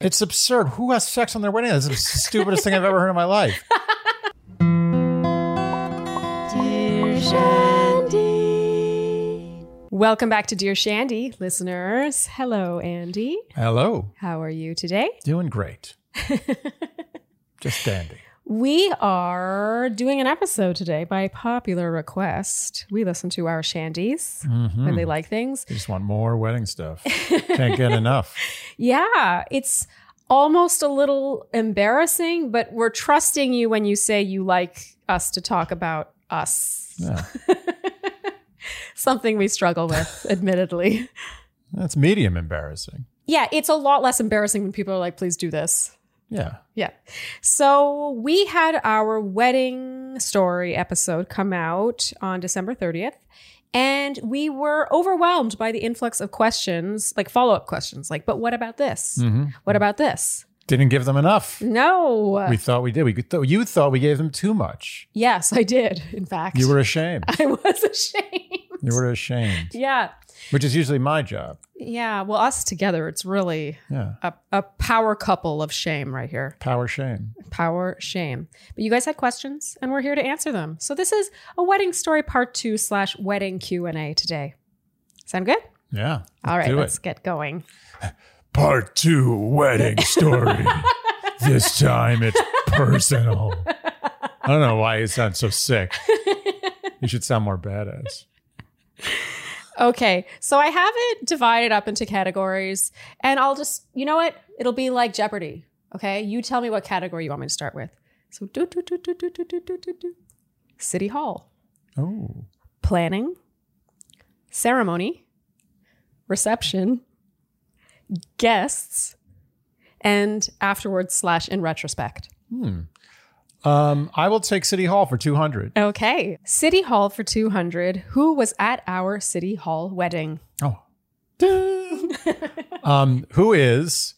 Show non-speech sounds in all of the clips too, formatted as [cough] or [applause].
It's absurd. Who has sex on their wedding? That's the stupidest thing I've ever heard in my life. [laughs] Dear Shandy. Welcome back to Dear Shandy, listeners. Hello, Andy. Hello. How are you today? Doing great. [laughs] Just dandy. We are doing an episode today by popular request. We listen to our Shandies mm-hmm. when they like things. They just want more wedding stuff. Can't get enough. [laughs] Yeah, it's almost a little embarrassing, but we're trusting you when you say you like us to talk about us. Yeah. [laughs] Something we struggle with, [laughs] admittedly. That's medium embarrassing. Yeah, it's a lot less embarrassing when people are like, please do this. Yeah. Yeah. So we had our wedding story episode come out on December 30th. And we were overwhelmed by the influx of questions, like follow up questions, like, but what about this? Mm-hmm. What about this? Didn't give them enough. No. We thought we did. We th- you thought we gave them too much. yes, I did, in fact. You were ashamed. [laughs] I was ashamed. You were ashamed, Yeah. which is usually my job. Yeah. Well, us together, it's really Yeah. a, a power couple of shame right here. Power shame. power shame but you guys had questions and we're here to answer them so this is a wedding story part two slash wedding q&a today sound good Yeah. all right let's it. get going [laughs] Part two wedding story. [laughs] this time it's personal. I don't know why you sound so sick. You should sound more badass. Okay so i have it divided up into categories and i'll just you know what? It'll be like jeopardy okay? You tell me what category you want me to start with. So do, do, do, do, do, do, do, do, do, city hall. Oh. planning. Ceremony. Reception. Guests. And afterwards slash in retrospect hmm. Um, I will take City Hall for 200. okay. City hall for 200 who was at our city hall wedding? Oh. [laughs] um, who is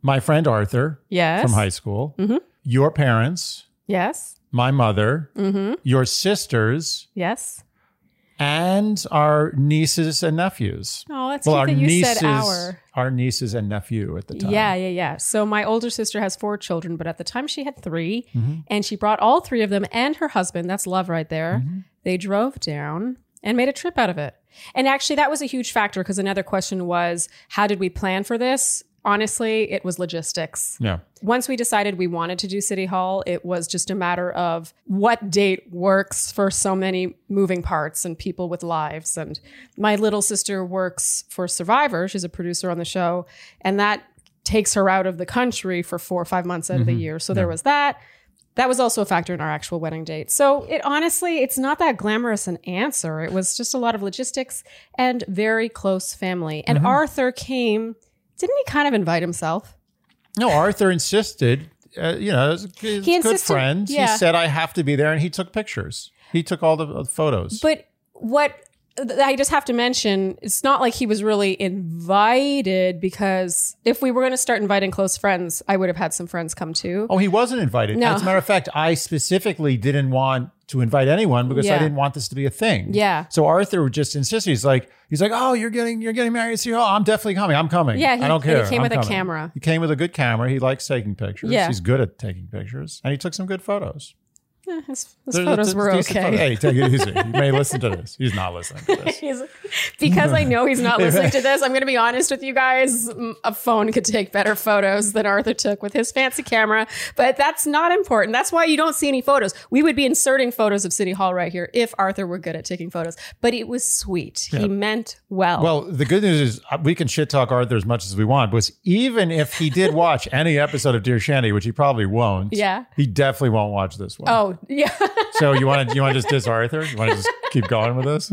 my friend Arthur yes. from high school, your parents, yes. my mother, mm-hmm. your sisters, yes and our nieces and nephews. oh that's Well, our that you nieces, said our our nieces and nephew at the time. Yeah, yeah, yeah. So my older sister has four children, but at the time she had 3 Mm-hmm. and she brought all three of them and her husband. That's love right there. Mm-hmm. They drove down and made a trip out of it. And actually, that was a huge factor because another question was, how did we plan for this? Honestly, it was logistics. Yeah. Once we decided we wanted to do City Hall, it was just a matter of what date works for so many moving parts and people with lives. And my little sister works for Survivor. She's a producer on the show. And that takes her out of the country for four or five months out of the mm-hmm. year. So there was that. That was also a factor in our actual wedding date. So it honestly, it's not that glamorous an answer. It was just a lot of logistics and very close family. And mm-hmm. Arthur came, didn't he kind of invite himself? No, Arthur insisted. Uh, you know, as a, good insisted- friend, yeah. he said, "I have to be there," and he took pictures. He took all the uh, photos. But what I just have to mention, it's not like he was really invited because if we were going to start inviting close friends, I would have had some friends come too. oh, he wasn't invited. No. As a matter of fact, I specifically didn't want to invite anyone because I didn't want this to be a thing. Yeah. So Arthur just insisted. He's like, he's like, "Oh, you're getting you're getting married." So, oh, I'm definitely coming. I'm coming. Yeah, he- I don't and he came I'm with a camera. He came with a good camera. He likes taking pictures. Yeah. He's good at taking pictures, and he took some good photos. Eh, [laughs] his his photos were okay. Hey, take it easy. You may listen to this. He's not listening to [laughs] this. He's- [laughs] because I know he's not [laughs] listening to this, I'm going to be honest with you guys. A phone could take better photos than Arthur took with his fancy camera, but that's not important. That's why you don't see any photos. We would be inserting photos of City Hall right here if Arthur were good at taking photos, but it was sweet. He meant well. Well, the good news is uh, we can shit talk Arthur as much as we want, because even if he did [laughs] watch any episode of Dear Shandy, which he probably won't, Yeah. he definitely won't watch this one. oh, yeah. So you want to you want to just diss Arthur? You want to just keep going with this?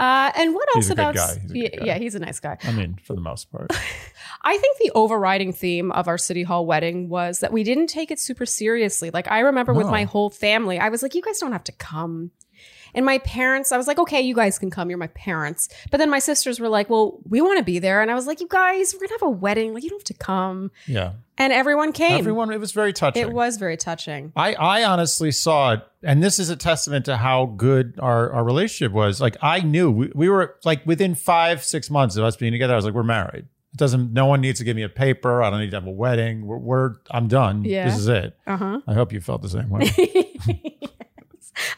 Uh, and what else He's a good about? He's yeah, yeah, he's a nice guy. I mean, for the most part. [laughs] I think the overriding theme of our City Hall wedding was that we didn't take it super seriously. Like I remember with my whole family, I was like, "You guys don't have to come." And my parents, I was like, okay, you guys can come. You're my parents. But then my sisters were like, well, we want to be there. And I was like, you guys, we're going to have a wedding. Like, you don't have to come. Yeah. And everyone came. Everyone, it was very touching. It was very touching. I, I honestly saw it, and this is a testament to how good our, our relationship was. Like I knew we, we were like within five, six months of us being together, I was like, we're married. It doesn't. No one needs to give me a paper. I don't need to have a wedding. We're, we're I'm done. Yeah. This is it. Uh huh. I hope you felt the same way. [laughs]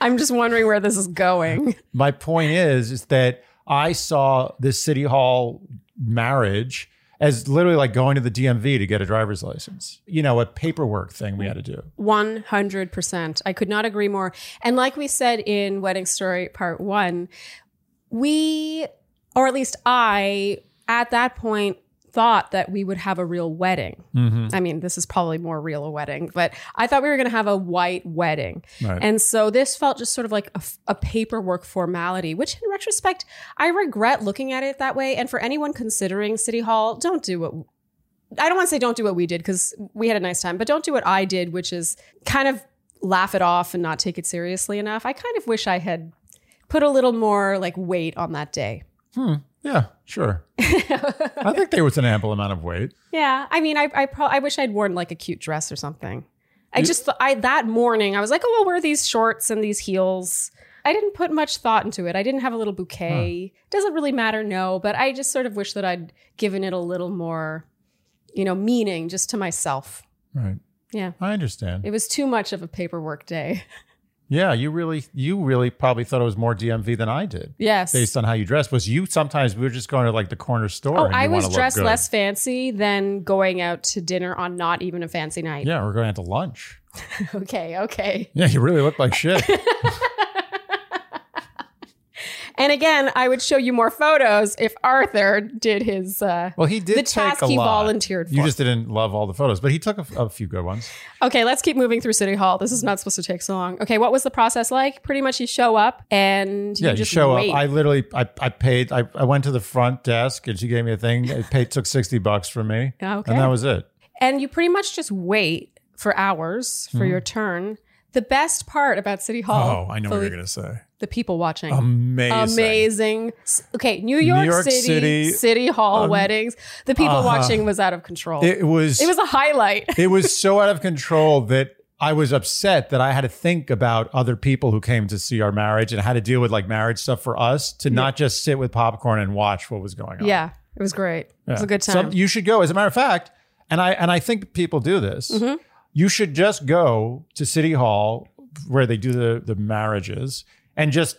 I'm just wondering where this is going. My point is, is that I saw this city hall marriage as literally like going to the DMV to get a driver's license. You know, a paperwork thing we had to do. 100%. I could not agree more. And like we said in Wedding Story Part One, we, or at least I, at that point, thought that we would have a real wedding. Mm-hmm. I mean, this is probably more real a wedding, but I thought we were going to have a white wedding. Right. And so this felt just sort of like a paperwork formality, which in retrospect, I regret looking at it that way. And for anyone considering City Hall, don't do what I don't want to say don't do what we did because we had a nice time, but don't do what I did, which is kind of laugh it off and not take it seriously enough. I kind of wish I had put a little more like weight on that day. Hmm. Yeah, sure. [laughs] I think there was an ample amount of weight. Yeah, I mean, I I, pro- I wish I'd worn like a cute dress or something. I just th- I that morning I was like, oh, I'll wear these shorts and these heels. I didn't put much thought into it. I didn't have a little bouquet. Doesn't really matter, no. But I just sort of wish that I'd given it a little more, you know, meaning just to myself. Right. Yeah, I understand. it was too much of a paperwork day. [laughs] Yeah, you really, you really probably thought it was more DMV than I did, Yes. based on how you dressed. Was you sometimes we were just going to like the corner store? Oh, I was dressed less fancy than going out to dinner on not even a fancy night. Yeah, we're going out to lunch. [laughs] Okay, okay. Yeah, you really look like shit. [laughs] And again, I would show you more photos if Arthur did his. Uh, Well, he did The take task a he lot. volunteered You just didn't love all the photos, but he took a, a few good ones. okay, let's keep moving through City Hall. This is not supposed to take so long. Okay, what was the process like? Pretty much, you show up and you Yeah, you just show wait. up. I literally, I, I paid. I, I went to the front desk and she gave me a thing. It paid took sixty bucks from me, [laughs] Okay. and that was it. and you pretty much just wait for hours for your turn. The best part about City Hall. Oh, I know what you're gonna say. the people watching. Amazing. Amazing. Okay, New York, York City, City, City Hall um, weddings. The people uh-huh. watching was out of control. It, was It was. a highlight. it was [laughs] so out of control that I was upset that I had to think about other people who came to see our marriage and how to deal with like marriage stuff for us to not just sit with popcorn and watch what was going on. yeah, it was great. It was a good So time. you should go. As a matter of fact, and I and I think people do this. Mm-hmm. You should just go to City Hall where they do the the marriages and just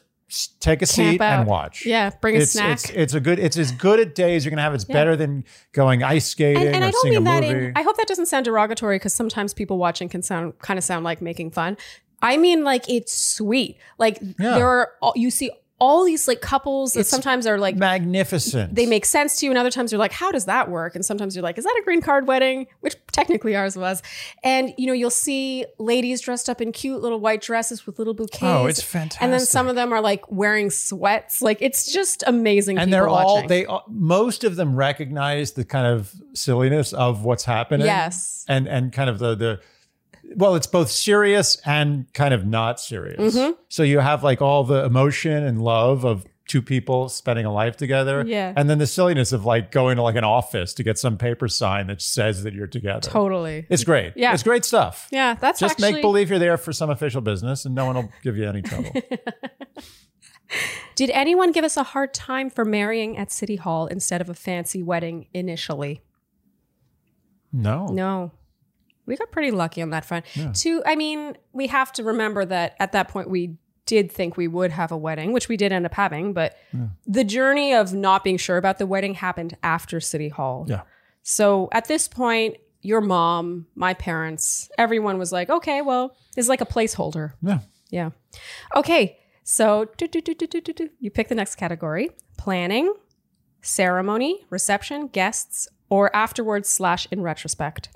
take a seat out. and watch. Yeah, bring a it's, snack. It's, it's a good. It's as good a day as you're gonna have. It's better than going ice skating and, and or I don't seeing mean a that movie. in. I hope that doesn't sound derogatory because sometimes people watching can sound kind of sound like making fun. I mean, like it's sweet. Like Yeah. there are all, you see all these like couples that It's sometimes are like Magnificent. they make sense to you, and other times you're like, how does that work? And sometimes you're like, is that a green card wedding? Which technically ours was. And you know, you'll see ladies dressed up in cute little white dresses with little bouquets. Oh, it's fantastic! And then some of them are like wearing sweats. Like it's just amazing. and they're all watching. they all- most of them recognize the kind of silliness of what's happening. Yes. and and kind of the the well, it's both serious and kind of not serious. Mm-hmm. So you have like all the emotion and love of two people spending a life together. Yeah. And then the silliness of like going to like an office to get some paper sign that says that you're together. totally. It's great. Yeah. It's great stuff. Yeah, that's Just actually make believe you're there for some official business and no one will give you any trouble. [laughs] Did anyone give us a hard time for marrying at City Hall instead of a fancy wedding initially? No. No. We got pretty lucky on that front. Two, I mean, we have to remember that at that point we did think we would have a wedding, which we did end up having, but the journey of not being sure about the wedding happened after City Hall. Yeah. So at this point, your mom, my parents, everyone was like, okay, well, it's like a placeholder. Yeah. Yeah. Okay. So do, do, do. you pick the next category planning, ceremony, reception, guests, or afterwards slash in retrospect.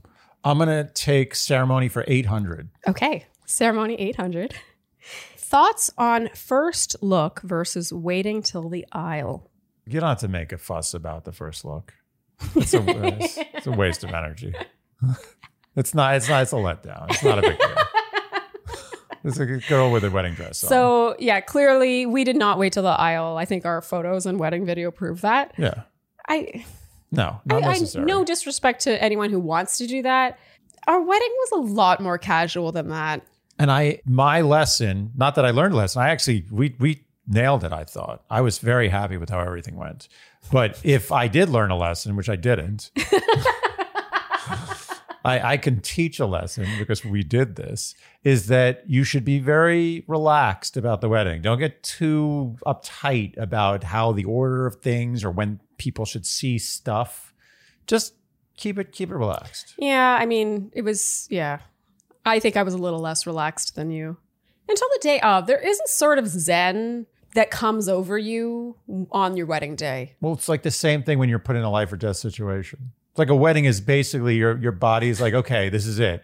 I'm going to take ceremony for 800. Okay. Ceremony 800. Thoughts on first look versus waiting till the aisle. You don't have to make a fuss about the first look. It's a, it's, it's a waste of energy. [laughs] It's not. It's not. It's a letdown. It's not a big deal. [laughs] It's a girl with a wedding dress on. So, yeah, clearly we did not wait till the aisle. I think our photos and wedding video prove that. yeah, I no, I, not I necessary. no disrespect to anyone who wants to do that. Our wedding was a lot more casual than that. And I, my lesson, not that I learned a lesson. I actually, we we nailed it. I thought I was very happy with how everything went. But if I did learn a lesson, which I didn't, [laughs] I, I can teach a lesson because we did this. Is that you should be very relaxed about the wedding. Don't get too uptight about how the order of things or when people should see stuff. Just keep it keep it relaxed. Yeah, I mean, it was yeah. I think I was a little less relaxed than you. Until the day of, there is a sort of zen that comes over you on your wedding day. Well, it's like the same thing when you're put in a life or death situation. It's like a wedding is basically your your body's like, okay, this is it.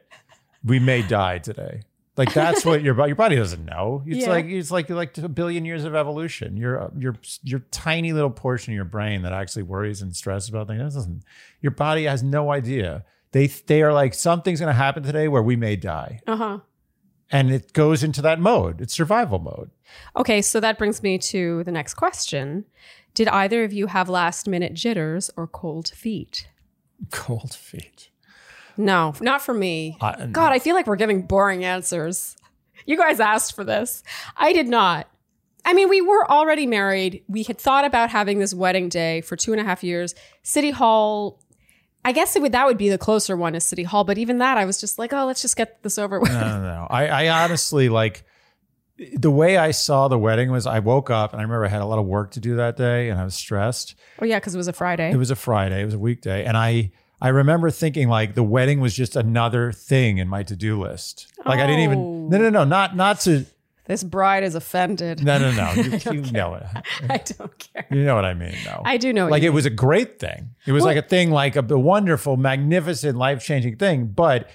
We may die today. Like that's what your body your body doesn't know. It's Yeah. like it's like like a billion years of evolution. Your your your tiny little portion of your brain that actually worries and stresses about things. That doesn't. Your body has no idea. They they are like something's going to happen today where we may die, Uh huh. and it goes into that mode. It's survival mode. Okay, so that brings me to the next question. Did either of you have last minute jitters or cold feet? Cold feet. No, not for me. I- uh, God, I feel like we're giving boring answers. You guys asked for this. I did not. I mean, we were already married. We had thought about having this wedding day for two and a half years. City Hall, I guess it would that would be the closer one is City Hall, but even that, I was just like, oh, let's just get this over with. no, no, no. I, I honestly like the way I saw the wedding was I woke up and I remember I had a lot of work to do that day and I was stressed. Oh yeah, because it was a Friday. It was a Friday, it was a weekday, and I I remember thinking like the wedding was just another thing in my to do list. Like I didn't Oh. even no no no not not to this bride is offended. no no no you, [laughs] you know it [laughs] I don't care. you know what I mean though. I do know. What like it was a great thing. It was Well- like a thing, like a, a wonderful, magnificent, life changing thing. But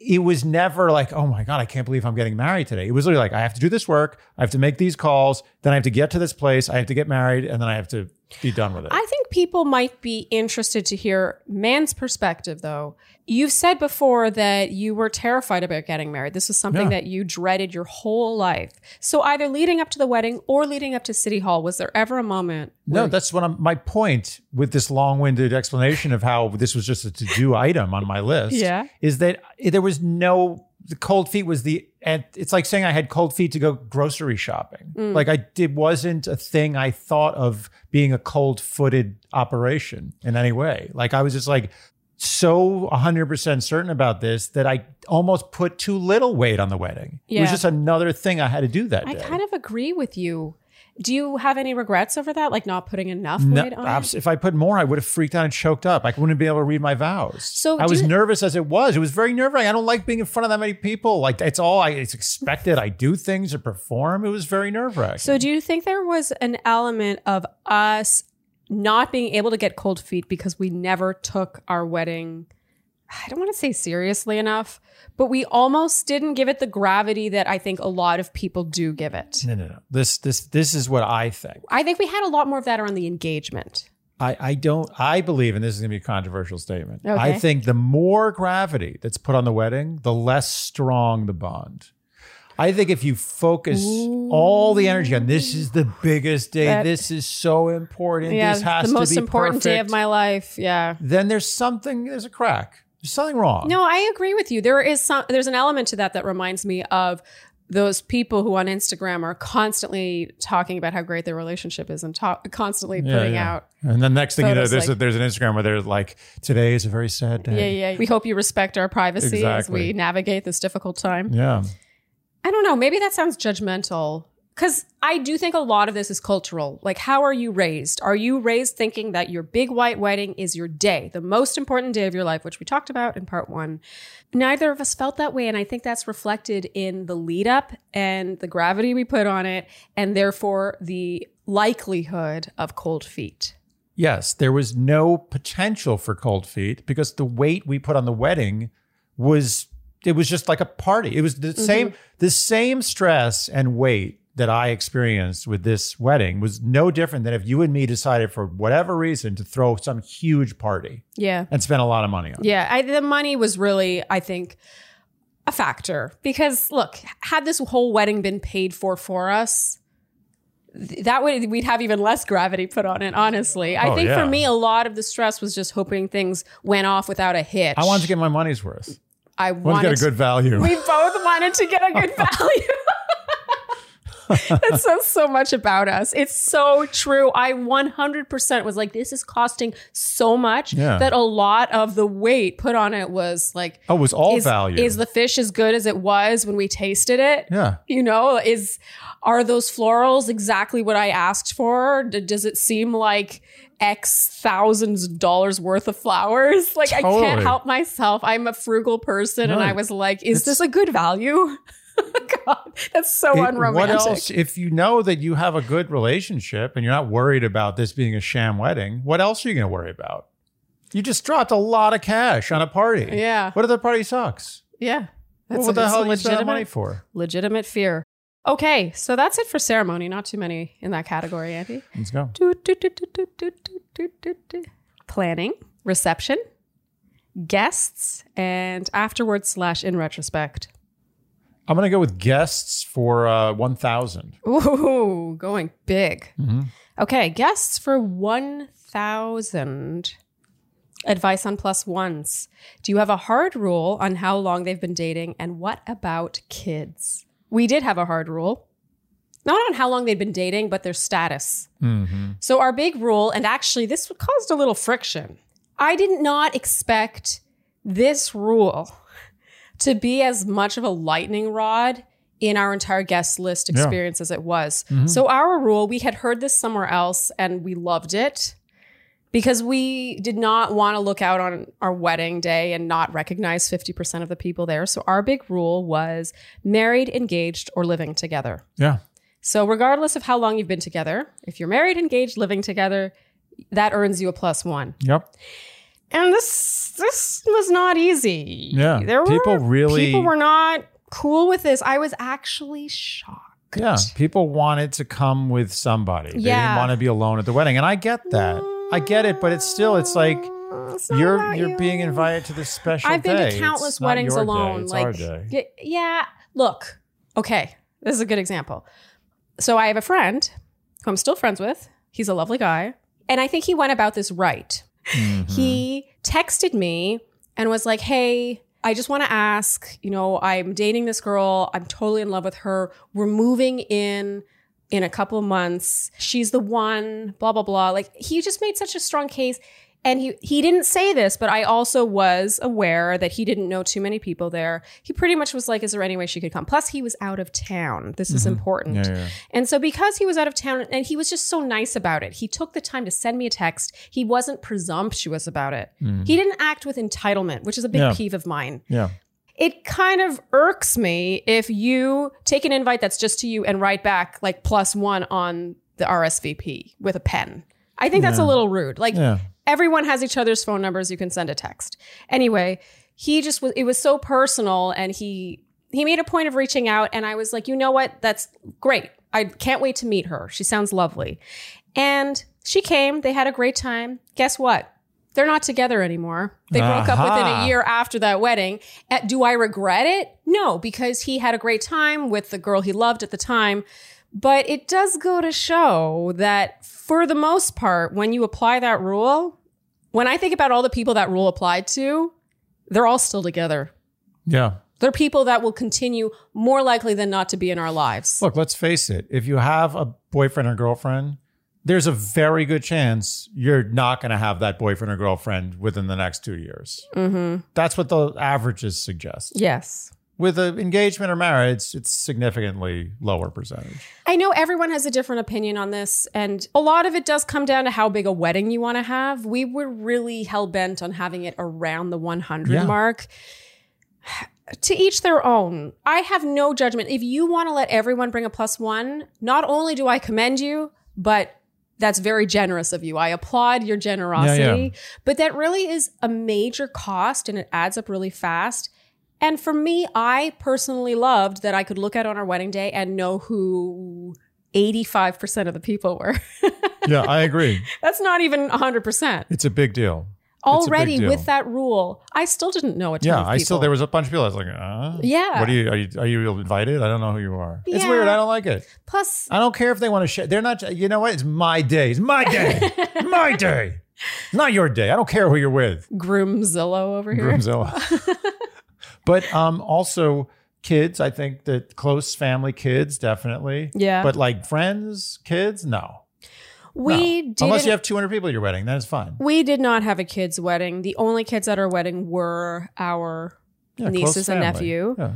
it was never like, oh my God, I can't believe I'm getting married today. It was literally like, I have to do this work, I have to make these calls, then I have to get to this place, I have to get married, and then I have to be done with it. I think people might be interested to hear man's perspective, though. You've said before that you were terrified about getting married. This was something Yeah. that you dreaded your whole life. So, either leading up to the wedding or leading up to City Hall, was there ever a moment? no, that's what I'm, my point with this long winded explanation of how this was just a to do [laughs] item on my list. Yeah. Is that there was no, the cold feet was the, and it's like saying I had cold feet to go grocery shopping. Mm. Like I did, wasn't a thing I thought of being a cold footed operation in any way. Like I was just like, so 100% certain about this that I almost put too little weight on the wedding. It was just another thing I had to do that I day. kind of agree with you. Do you have any regrets over that? Like not putting enough No, weight on abs- it? if I put more, I would have freaked out and choked up. I wouldn't be able to read my vows. So I was you- nervous as it was. It was very nerve wracking. I don't like being in front of that many people. Like it's all I. It's expected. I do things or perform. It was very nerve wracking. So, do you think there was an element of us not being able to get cold feet because we never took our wedding? I don't want to say seriously enough, but we almost didn't give it the gravity that I think a lot of people do give it. no, no, no. This, this, this is what I think. I think we had a lot more of that around the engagement. I, I don't. I believe, and this is going to be a controversial statement. Okay. I think the more gravity that's put on the wedding, the less strong the bond. I think if you focus all the energy on this is the biggest day, That- this is so important, Yeah, this has the most important day of my life. Yeah. then there's something, there's a crack. There's something wrong. No, I agree with you. There is some there's an element to that that reminds me of those people who on Instagram are constantly talking about how great their relationship is and talk, constantly Yeah, putting yeah. out And then next thing you know, there's, a, there's an Instagram where they're like, today is a very sad day. yeah. Yeah. We hope you respect our privacy as we navigate this difficult time. Yeah. I don't know. Maybe that sounds judgmental because I do think a lot of this is cultural. Like, how are you raised? Are you raised thinking that your big white wedding is your day, the most important day of your life, which we talked about in part one? Neither of us felt that way. And I think that's reflected in the lead up and the gravity we put on it, and therefore the likelihood of cold feet. Yes, there was no potential for cold feet because the weight we put on the wedding was it was just like a party. It was the mm-hmm. same the same stress and weight that I experienced with this wedding was no different than if you and me decided for whatever reason to throw some huge party Yeah. and spend a lot of money on. it. Yeah, the money was really, I think, a factor because look, had this whole wedding been paid for for us, that would we'd have even less gravity put on it. Honestly, I Oh, think yeah. for me, a lot of the stress was just hoping things went off without a hitch. I wanted to get my money's worth. I I wanted wanted to get a good value. we both wanted to get a good [laughs] value. [laughs] that says so much about us. It's so true. I 100% was like, this is costing so much Yeah. that a lot of the weight put on it was like, Oh, it was all is, value. is the fish as good as it was when we tasted it? yeah. You know, is are those florals exactly what I asked for? D- does it seem like X thousands of dollars worth of flowers? [laughs] Like I can't help myself. I'm a frugal person, and I was like, is this a good value? [laughs] God, that's so it, unromantic. What else? If you know that you have a good relationship and you're not worried about this being a sham wedding, what else are you going to worry about? You just dropped a lot of cash on a party. Yeah. What if the party sucks? Yeah. That's what a, the hell you spend money for? Legitimate fear. Okay, so that's it for ceremony. Not too many in that category, Andy. Let's go. Do, do, do, Planning, reception, guests, and afterwards slash in retrospect. I'm going to go with guests for uh, 1,000. Ooh, going big. Mhm. Okay, guests for 1,000. Advice on plus ones. Do you have a hard rule on how long they've been dating? And what about kids? We did have a hard rule. Not on how long they'd been dating, but their status. Mm-hmm. So our big rule, and actually this caused a little friction. I did not expect this rule to be as much of a lightning rod in our entire guest list Yeah. experience as it was. Mm-hmm. So our rule, we had heard this somewhere else and we loved it because we did not want to look out on our wedding day and not recognize 50% of the people there. So our big rule was married, engaged, or living together. Yeah. So, regardless of how long you've been together, if you're married, engaged, living together, that earns you a plus one. Yep. And this this was not easy. Yeah. there were People really- people were not cool with this. I was actually shocked. Yeah. People wanted to come with somebody. They Yeah. didn't want to be alone at the wedding. And I get that. I get it, but it's still, it's like It's you're you're you. being invited to this special I've been day. to countless It's weddings alone. Like, yeah. Look, okay, this is a good example. So I have a friend who I'm still friends with. He's a lovely guy, and I think he went about this right. Mhm. He texted me and was like, "Hey." I just want to ask, you know, I'm dating this girl. I'm totally in love with her. We're moving in in a couple months. She's the one, blah, blah, blah. Like he just made such a strong case. And he he didn't say this, but I also was aware that he didn't know too many people there. He pretty much was like, "Is there any way she could come?" Plus, he was out of town. This is mm-hmm. important. Yeah, yeah. And so, because he was out of town and he was just so nice about it, he took the time to send me a text. He wasn't presumptuous about it. Mm-hmm. He didn't act with entitlement, which is a big Yeah. peeve of mine. Yeah. It kind of irks me if you take an invite that's just to you and write back like plus one on the RSVP with a pen. I think that's a little rude. Like, Yeah. Everyone has each other's phone numbers. You can send a text. Anyway he just was it was so personal and he he made a point of reaching out and i was like you know what? That's great. I can't wait to meet her. She sounds lovely. And she came. They had a great time. Guess what? They're not together anymore. They broke up within a year after that wedding. Uh, do i regret it? No because he had a great time with the girl he loved at the time but it does go to show that for the most part, when you apply that rule, when I think about all the people that rule applied to, they're all still together. Yeah. They're people that will continue more likely than not to be in our lives. Look, let's face it. If you have a boyfriend or girlfriend, there's a very good chance you're not going to have that boyfriend or girlfriend within the next two years. Mm-hmm. That's what the averages suggest. Yes. With an engagement or marriage, it's significantly lower percentage. I know everyone has a different opinion on this, and a lot of it does come down to how big a wedding you want to have. We were really hell bent on having it around the 100 Yeah. mark. To each their own. I have no judgment. If you want to let everyone bring a plus one, not only do I commend you, but that's very generous of you. I applaud your generosity. But that really is a major cost and it adds up really fast. And for me, I personally loved that I could look at on our wedding day and know who 85% of the people were. [laughs] Yeah, I agree. That's not even 100%. It's a big deal. Already deal. with that rule, I still didn't know ton Yeah, I still there was a bunch of people. I was like, uh, Yeah. What are you? Are you? Are you invited? I don't know who you are. It's weird. I don't like it. Plus, I don't care if they want to share. They're not. You know what? It's my day. It's my day. my [laughs] day. Not your day. I don't care who you're with. Groomzilla over here. Groomzilla. [laughs] but um, also, kids. I think that close family kids definitely. Yeah. But like friends, kids, no. we No. Unless you have 200 people at your wedding, then it's fine. we did not have a kids' wedding. The only kids at our wedding were our Yeah, nieces and nephew. Yeah.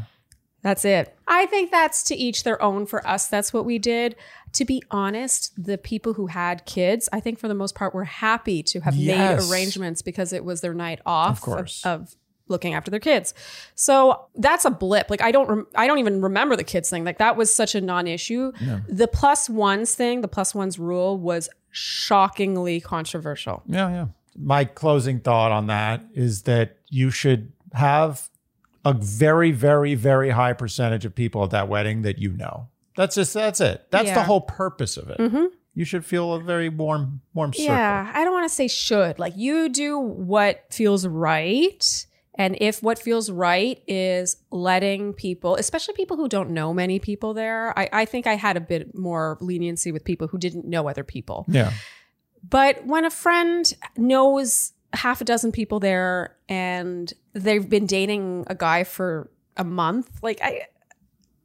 That's it. I think that's to each their own. For us, that's what we did. To be honest, the people who had kids, I think for the most part, were happy to have Yes. made arrangements because it was their night off Of course. of, looking after their kids. So that's a blip. Like I don't, rem- I don't even remember the kids thing. Like that was such a non-issue. The plus ones thing, the plus ones rule, was shockingly controversial. Yeah, yeah. My closing thought on that is that you should have a very, very, very high percentage of people at that wedding that you know. That's just that's it. That's the whole purpose of it. Mhm. You should feel a very warm, warm circle. Yeah, I don't want to say should. Like you do what feels right. And if what feels right is letting people, especially people who don't know many people there, I, I think I had a bit more leniency with people who didn't know other people. Yeah. But when a friend knows half a dozen people there and they've been dating a guy for a month, like I,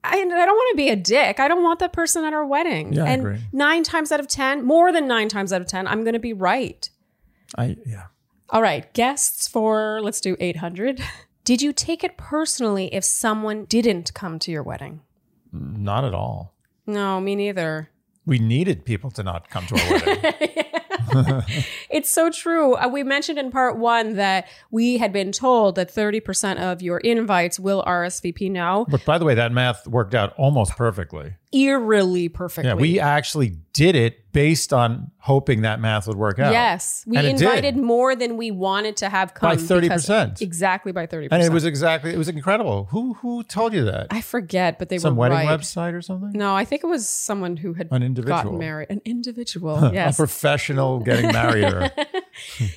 I, I don't want to be a dick. I don't want that person at our wedding. Yeah, I and agree. nine times out of 10, more than nine times out of 10, I'm going to be right. I yeah. All right, guests for let's do 800. [laughs] Did you take it personally if someone didn't come to your wedding? Not at all. No, me neither. We needed people to not come to our wedding. [laughs] It's so true. Uh, we mentioned in part one that we had been told that 30% of your invites will RSVP now, But by the way, that math worked out almost perfectly. Eerily perfectly. Yeah, we actually did it based on hoping that math would work out. Yes, we And it did. invited more than we wanted to have come By 30%. Exactly by 30%. And it was exactly it was incredible. Who who told you that? I forget, but they were Some were wedding right. website or something? No, I think it was someone who had An individual. gotten married. An individual, [laughs] yes. A professional getting [laughs] married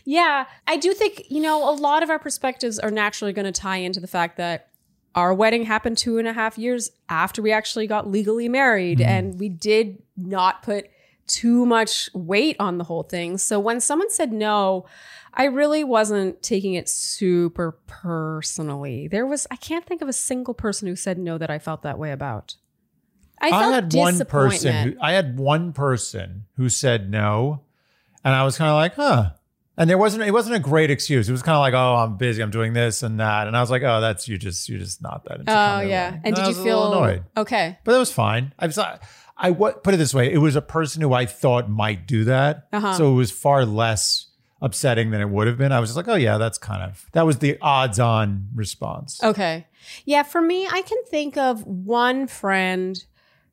Yeah, I do think, you know, a lot of our perspectives are naturally going to tie into the fact that our wedding happened two and a half years after we actually got legally married. Mm-hmm. And we did not put too much weight on the whole thing. So when someone said no, I really wasn't taking it super personally. There was, I can't think of a single person who said no that I felt that way about. I, I had one person who I had one person who said no. And I was kind of like, huh. And there wasn't it wasn't a great excuse. It was kind of like, oh, I'm busy, I'm doing this and that. And I was like, oh, that's you just you're just not that Oh, coming to the yeah. wedding. And did you feel annoyed? okay? But that was fine. I was I what put it this way, it was a person who I thought might do that. Uh-huh. So it was far less upsetting than it would have been. I was just like, oh yeah, that's kind of that was the odds on response. Okay. Yeah, for me, I can think of one friend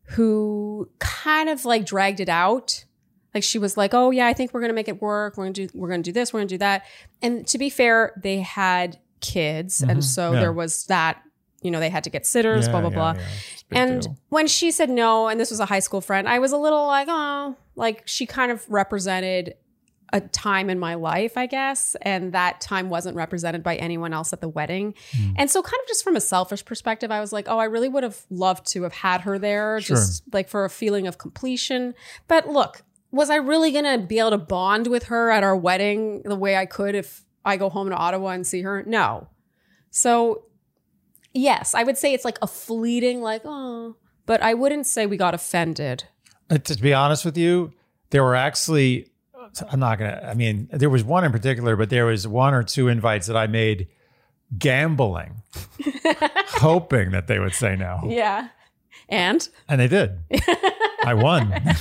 who kind of like dragged it out. Like she was like, "Oh yeah, I think we're going to make it work. We're going to do we're going to do this, we're going to do that." And to be fair, they had kids, and so yeah. there was that, you know, they had to get sitters, Yeah, blah blah yeah, blah. yeah. It's a big And deal. when she said no, and this was a high school friend, I was a little like, oh, like she kind of represented a time in my life, I guess. And that time wasn't represented by anyone else at the wedding. Hmm. And so, kind of just from a selfish perspective, I was like, oh, I really would have loved to have had her there, Sure. just like for a feeling of completion. But look, was I really going to be able to bond with her at our wedding the way I could if I go home to Ottawa and see her? No. So, yes, I would say it's like a fleeting, like, oh, but I wouldn't say we got offended. Uh, to be honest with you, there were actually, I'm not going to, I mean, there was one in particular, but there was one or two invites that I made gambling, [laughs] hoping that they would say no. Yeah. And And they did. [laughs] I won. [laughs]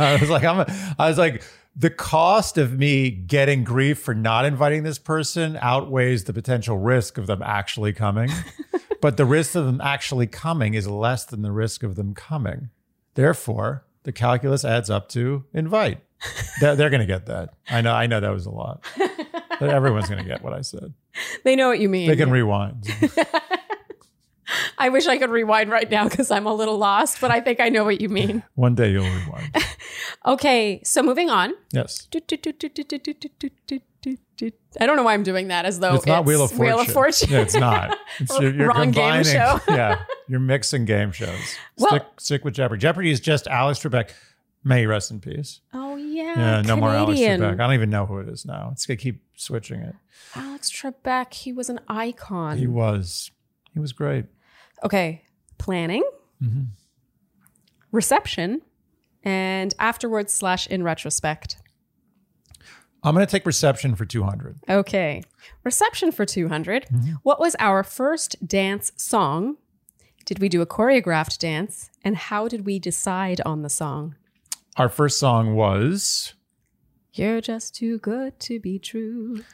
[laughs] I was like, I'm, a, I was like, the cost of me getting grief for not inviting this person outweighs the potential risk of them actually coming. [laughs] but the risk of them actually coming is less than the risk of them coming. Therefore, the calculus adds up to invite. [laughs] they're they're going to get that. I know. I know that was a lot. But everyone's going to get what I said. they know what you mean. They can rewind. I wish I could rewind right now because I'm a little lost, but I think I know what you mean. One day you'll rewind. Okay, so moving on. Yes. I don't know why I'm doing that as though it's not Wheel of Fortune. Wheel of Fortune. Yeah, it's not. It's, you're, you're Wrong game show. yeah, you're mixing game shows. Well- stick, stick with Jeopardy. Jeopardy is just Alex Trebek. May he rest in peace. oh yeah. Yeah, no more Alex Trebek. I don't even know who it is now. It's gonna keep switching it. Alex Trebek. He was an icon. He was. He was great. Okay. Planning, mm-hmm. reception, and afterwards slash in retrospect. I'm going to take reception for 200. Okay. Reception for 200. Mm-hmm. What was our first dance song? Did we do a choreographed dance? And how did we decide on the song? Our first song was You're just too good to be true.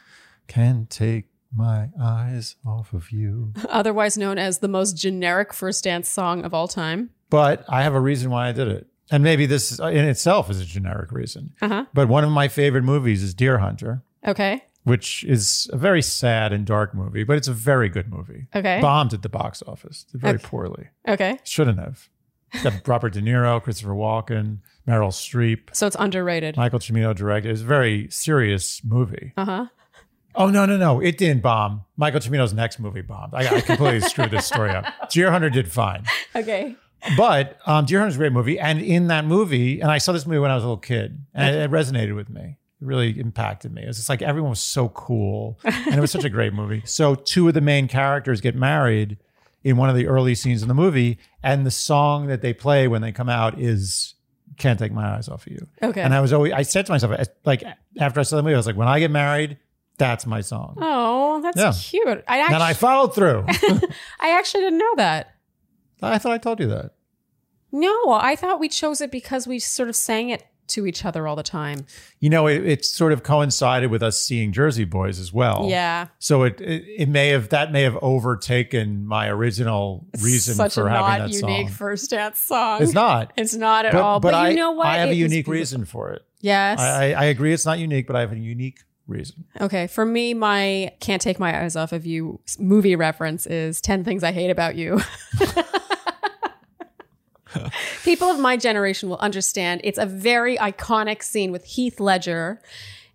Can't Take My Eyes Off of You. [laughs] Otherwise known as the most generic first dance song of all time. But I have a reason why I did it. And maybe this in itself is a generic reason. Uh-huh. But one of my favorite movies is Deer Hunter, Okay. which is a very sad and dark movie, but it's a very good movie. Okay. Bombed at the box office very Okay. poorly. Okay. Shouldn't have. Got [laughs] Robert De Niro, Christopher Walken, Meryl Streep, So it's underrated. Michael Cimino directed. It's a very serious movie. Uh huh. Oh no, no, no! It didn't bomb. Michael Cimino's next movie bombed. I, I completely [laughs] screwed this story up. Deer Hunter did fine, Okay. but um, Deer Hunter's a great movie. And in that movie, and I saw this movie when I was a little kid, and it, it resonated with me. It really impacted me. It was just like everyone was so cool, and it was such a great movie. So two of the main characters get married in one of the early scenes in the movie, and the song that they play when they come out is "Can't Take My Eyes Off of You." Okay. And I was always, I said to myself, like after I saw the movie, I was like, when I get married, that's my song. oh, that's Yeah. cute. I And I followed through. [laughs] I actually didn't know that. I thought I told you that. No, I thought we chose it because we sort of sang it to each other all the time. You know, it, it sort of coincided with us seeing Jersey Boys as well. Yeah. So it, it it may have that may have overtaken my original reason Such for a having not that unique song. first dance song. It's not. It's not at all. but, But, I, you know what? I have It a was unique beautiful. reason for it. Yes. I, I, I agree it's not unique, but I have a unique reason. okay. For me, my can't take my eyes off of you movie reference is 10 Things I Hate About You. [laughs] People of my generation will understand. It's a very iconic scene with Heath Ledger.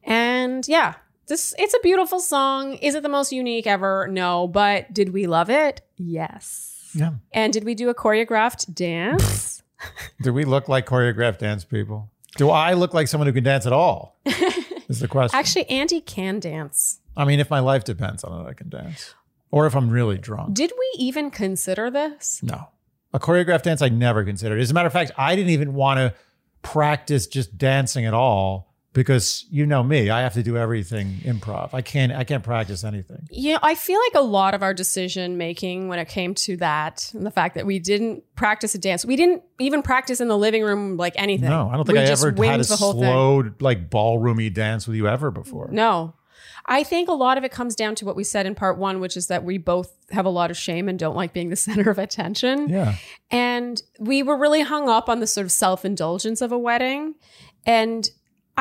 And yeah, this it's a beautiful song. Is it the most unique ever? No, but did we love it? Yes. Yeah. And did we do a choreographed dance? [laughs] Do we look like choreographed dance people? Do I look like someone who can dance at all? [laughs] Is the question. Actually, Andy can dance. I mean, if my life depends on it, I can dance. Or if I'm really drunk. Did we even consider this? No. A choreographed dance I never considered. As a matter of fact, I didn't even want to practice just dancing at all because you know me, I have to do everything improv. I can't I can't practice anything. Yeah, I feel like a lot of our decision making when it came to that and the fact that we didn't practice a dance, we didn't even practice in the living room like anything. No, I don't think We I ever had a the whole thing. slow like ballroomy dance with you ever before. No. I think a lot of it comes down to what we said in part one, which is that we both have a lot of shame and don't like being the [laughs] center of attention. Yeah. And we were really hung up on the sort of self indulgence of a wedding. And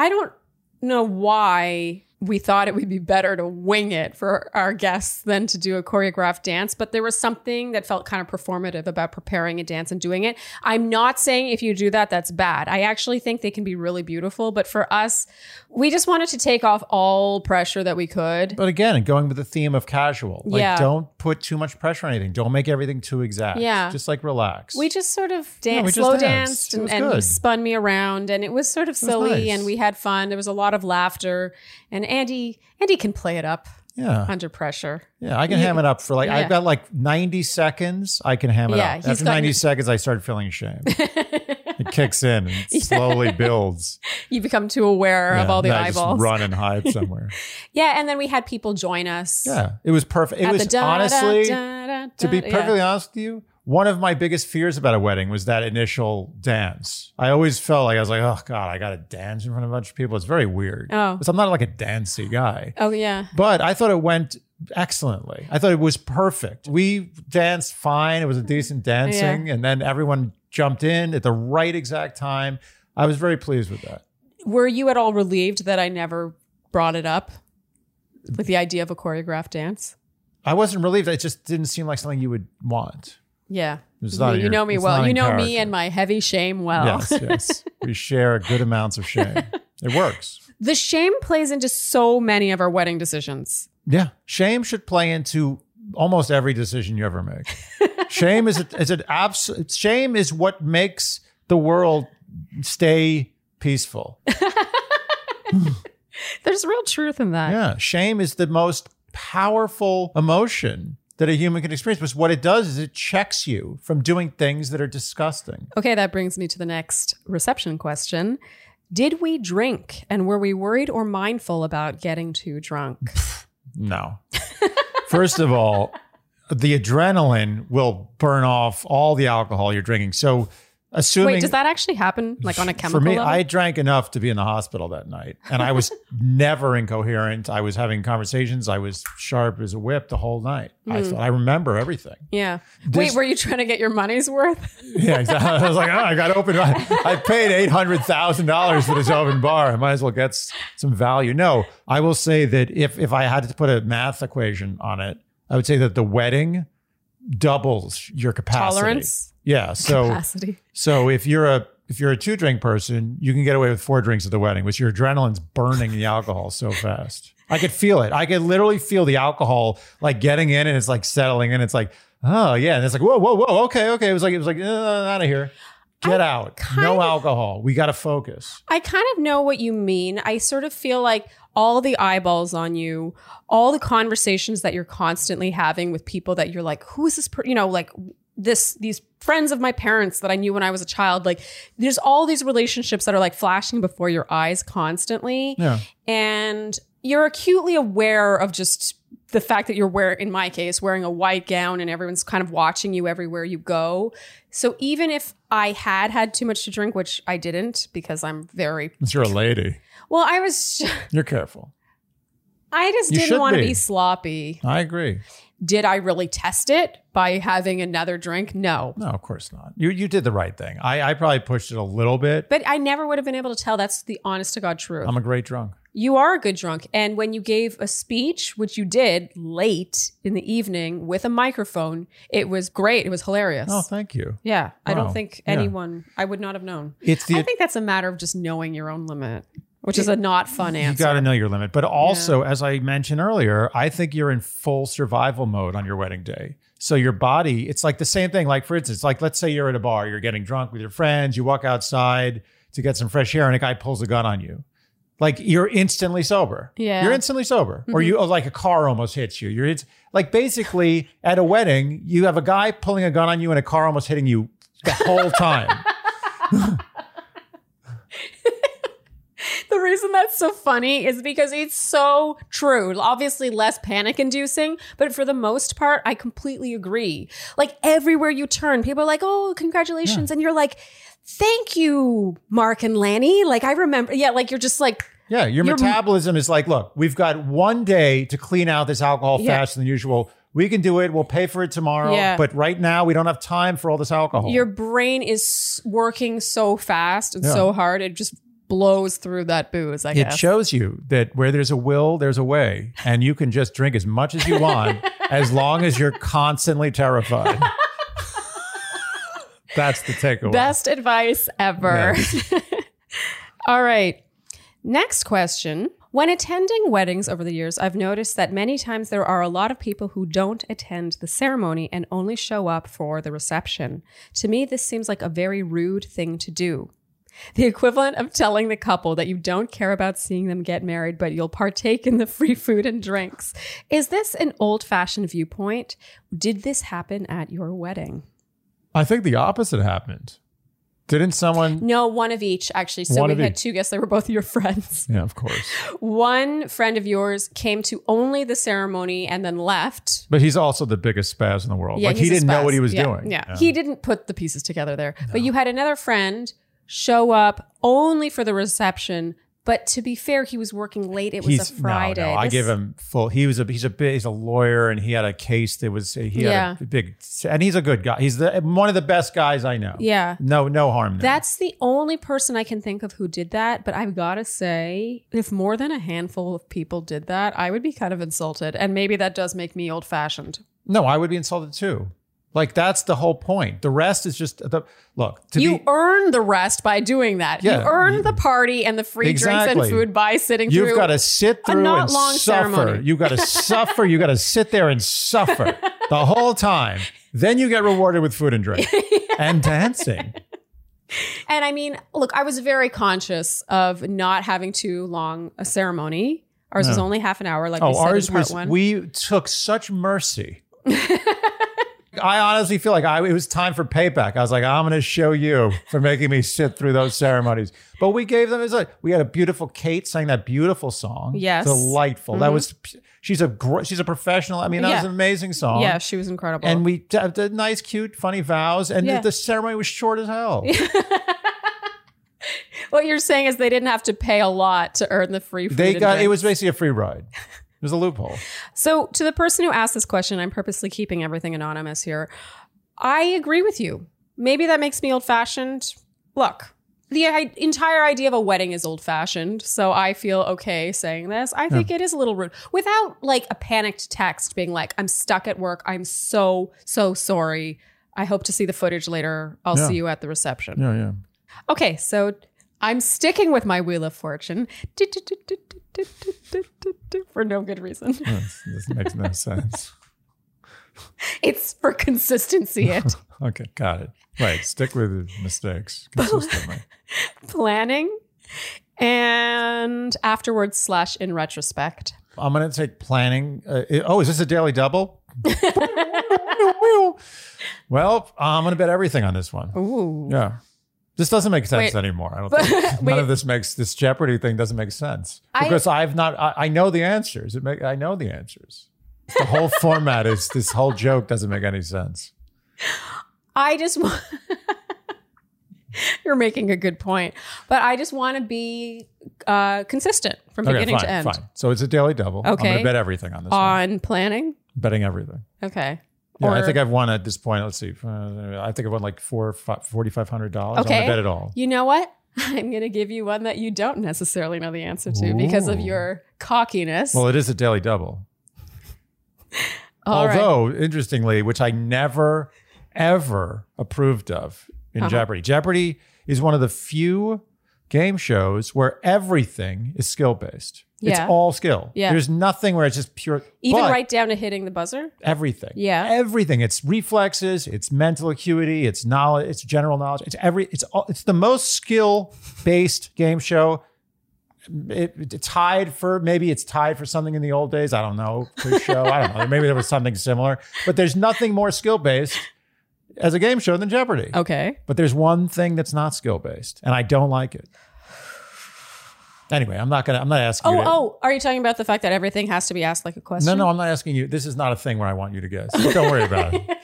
I don't know why we thought it would be better to wing it for our guests than to do a choreographed dance. But there was something that felt kind of performative about preparing a dance and doing it. I'm not saying if you do that, that's bad. I actually think they can be really beautiful. But for us, we just wanted to take off all pressure that we could. But again, going with the theme of casual. Like Yeah. don't put too much pressure on anything. Don't make everything too exact. Yeah. Just like relax. We just sort of Yeah, danced, we just slow danced. danced, and, and spun me around, and it was sort of silly, nice. and we had fun. There was a lot of laughter, and Andy, Andy can play it up yeah. under pressure. Yeah, I can ham it up for like Yeah. I've got like 90 seconds. I can ham it Yeah, up. After got- 90 seconds, I start feeling shame. [laughs] it kicks in and slowly builds. [laughs] You become too aware of all the then I just eyeballs. run and hide [laughs] somewhere. Yeah, and then we had people join us. yeah, it was perfect. It was da- honestly, da- da- to be yeah. perfectly honest with you, one of my biggest fears about a wedding was that initial dance. I always felt like I was like, oh god, I got to dance in front of a bunch of people. It's very weird. Oh. Because I'm not like a dancey guy. Oh yeah. But I thought it went excellently. I thought it was perfect. We danced fine. It was a decent dancing. And then everyone jumped in at the right exact time. I was very pleased with that. Were you at all relieved that I never brought it up? with the idea of a choreographed dance? I wasn't relieved. It just didn't seem like something you would want. Yeah. It's not you, your- know me well. You know me and my heavy shame well. Yes, yes. [laughs] we share good amounts of shame. It works. The shame plays into so many of our wedding decisions. Yeah. Shame should play into almost every decision you ever make. [laughs] shame is a, is an absolute shame is what makes the world stay peaceful. [laughs] There's real truth in that. Yeah. Shame is the most powerful emotion that a human can experience. Because what it does is it checks you from doing things that are disgusting. Okay, that brings me to the next reception question. Did we drink and were we worried or mindful about getting too drunk? [laughs] No. First of all, the adrenaline will burn off all the alcohol you're drinking. So, assuming Wait, does that actually happen like on a [laughs] chemical for me, level? I drank enough to be in the hospital that night, and I was [laughs] never incoherent. I was having conversations. I was sharp as a whip the whole night. Hmm. I thought I remember everything. yeah. This- Wait, were you trying to get your money's worth? [laughs] Yeah, exactly. I was like, oh, I got open. I, I paid eight hundred thousand dollars for this open bar. I might as well get some value. No, I will say that if if I had to put a math equation on it, I would say that the wedding doubles your capacity. Tolerance? Yeah. So Capacity. so if you're a if you're a two drink person, you can get away with four drinks at the wedding, which your adrenaline's burning the alcohol so fast. I could feel it. I could literally feel the alcohol like getting in and it's like settling in. It's like, oh yeah. And it's like, whoa, whoa, whoa. Okay, okay. It was like, it was like, uh, out of here. Get out. No of- alcohol. We got to focus. I kind of know what you mean. I sort of feel like all the eyeballs on you, all the conversations that you're constantly having with people that you're like, who is this? Per-? You know, like this these friends of my parents that I knew when I was a child. Like, there's all these relationships that are like flashing before your eyes constantly, Yeah. and you're acutely aware of just the fact that you're wearing, in my case, wearing a white gown and everyone's kind of watching you everywhere you go. So even if I had had too much to drink, which I didn't because I'm very you're a lady, well, I was. you're careful. I just You didn't want to be. be sloppy. I agree. Did I really test it by having another drink? No. No, of course not. You you did the right thing. I, I probably pushed it a little bit. But I never would have been able to tell. That's the honest to God truth. I'm a great drunk. you are a good drunk. And when you gave a speech, which you did late in the evening with a microphone, it was great. It was hilarious. Oh, thank you. yeah. I Wow. don't think Yeah. anyone, I would not have known. It's the I think that's a matter of just knowing your own limit, which is a not fun answer. You got to know your limit. But also, as I mentioned earlier, I think you're in full survival mode on your wedding day. So your body, it's like the same thing. Like for instance, like let's say you're at a bar, you're getting drunk with your friends, you walk outside to get some fresh air, and a guy pulls a gun on you. Like you're instantly sober. Yeah. Mm-hmm. You're instantly sober. Or you oh, like a car almost hits you. You're it's like basically at a wedding, you have a guy pulling a gun on you and a car almost hitting you the whole time. [laughs] The reason that's so funny is because it's so true. Obviously, less panic inducing, but for the most part, I completely agree. Like everywhere you turn, people are like, oh, congratulations. And you're like, thank you, Mark and Lanny. Like, I remember, yeah, like you're just like, Yeah, your Your- metabolism is like, look, we've got one day to clean out this alcohol Yeah. faster than usual. We can do it. We'll pay for it tomorrow. Yeah. But right now, we don't have time for all this alcohol. your brain is working so fast and Yeah. so hard. It just blows through that booze, I it guess. shows you that where there's a will, there's a way. And you can just drink as much as you want [laughs] as long as you're constantly terrified. [laughs] That's the takeaway. Best advice ever. [laughs] All right. Next question. When attending weddings over the years, I've noticed that many times there are a lot of people who don't attend the ceremony and only show up for the reception. To me, this seems like a very rude thing to do. [laughs] The equivalent of telling the couple that you don't care about seeing them get married, but you'll partake in the [laughs] free food and drinks. Is this an old fashioned viewpoint? Did this happen at your wedding? I think the opposite happened. Didn't someone? No, one of each, actually. So we had each. two guests. They were both your friends. [laughs] Yeah, of course. One friend of yours came to only the ceremony and then left. But he's also the biggest spaz in the world. like he didn't know what he was Yeah, doing. Yeah. He didn't put the pieces together there. But you had another friend show up only for the reception. But to be fair, he was working late. It was he's a Friday. No, no, I This- give him full. He was a he's a he's a lawyer and he had a case that was he Yeah. had a big and he's a good guy. He's the one of the best guys I know. Yeah. No no harm there. That's the only person I can think of who did that. But I've got to say, if more than a handful of people did that, I would be kind of insulted. And maybe that does make me old fashioned. no, I would be insulted too. Like that's the whole point. The rest is just the look. To You be, earn the rest by doing that. Yeah. you earn the party and the free drinks and food by sitting You've got to sit through not and long suffer. ceremony. You got to [laughs] suffer. You got to sit there and suffer the whole time. Then you get rewarded with food and drink [laughs] and dancing. and I mean, look, I was very conscious of not having too long a ceremony. Ours was only half an hour, like Oh, we said ours in part was. one. We took such mercy [laughs] I honestly feel like I, it was time for payback. I was like, I'm going to show you for making me sit through those ceremonies. But we gave them, a, we had a beautiful Kate sang that beautiful song. Yes. Delightful. That mm-hmm. was, she's a, gr- she's a professional. I mean, that was an amazing song. Yeah, she was incredible. And we did nice, cute, funny vows. And Yeah. the, the ceremony was short as hell. [laughs] what you're saying is they didn't have to pay a lot to earn the free food. they got, it was basically a free ride. [laughs] It was a loophole. So, to the person who asked this question, I'm purposely keeping everything anonymous here. I agree with you. Maybe that makes me old fashioned. Look, the I- entire idea of a wedding is old fashioned. So, I feel okay saying this. I think it is a little rude without like a panicked text being like, I'm stuck at work. I'm so, so sorry. I hope to see the footage later. I'll Yeah. see you at the reception. Yeah, yeah. Okay, so I'm sticking with my Wheel of Fortune [laughs] for no good reason. This, this makes no sense. [laughs] It's for consistency. It [laughs] Okay, got it. Right, stick with mistakes consistently. planning and afterwards slash in retrospect. I'm going to take planning. Uh, it- oh, is this a daily double? well, I'm going to bet everything on this one. Ooh. Yeah. This doesn't make sense Wait. anymore. I don't [laughs] think none of this makes this Jeopardy thing doesn't make sense because I, have not. I, I know the answers. It make I know the answers. The whole [laughs] format is this whole joke doesn't make any sense. I just want. [laughs] You're making a good point, but I just want to be uh, consistent from Okay, beginning fine, to end fine. So it's a daily double. Okay. I'm going to bet everything on this. one. on planning. Betting everything. Okay. Yeah, I think I've won at this point. Let's see. Uh, I think I've won like four, forty five hundred dollars. I'm Okay. gonna bet it all. You know what? [laughs] I'm going to give you one that you don't necessarily know the answer to because of your cockiness. Well, it is a daily double. [laughs] All right. Although, interestingly, which I never, ever approved of in Uh-huh. Jeopardy. Jeopardy is one of the few game shows where everything is skill based. Yeah. It's all skill. Yeah. There's nothing where it's just pure. Even right down to hitting the buzzer. everything. Yeah. Everything. It's reflexes, it's mental acuity, it's knowledge, it's general knowledge. It's every it's all it's the most skill based game show. It, it's tied for maybe it's tied for something in the old days. I don't know. Quiz show. I don't know. Maybe there was something similar. But there's nothing more skill based as a game show than Jeopardy. Okay. But there's one thing that's not skill based, and I don't like it. Anyway, I'm not gonna. I'm not asking. Oh, you to, oh, are you talking about the fact that everything has to be asked like a question? No, no, I'm not asking you. This is not a thing where I want you to guess. Don't worry about it. [laughs]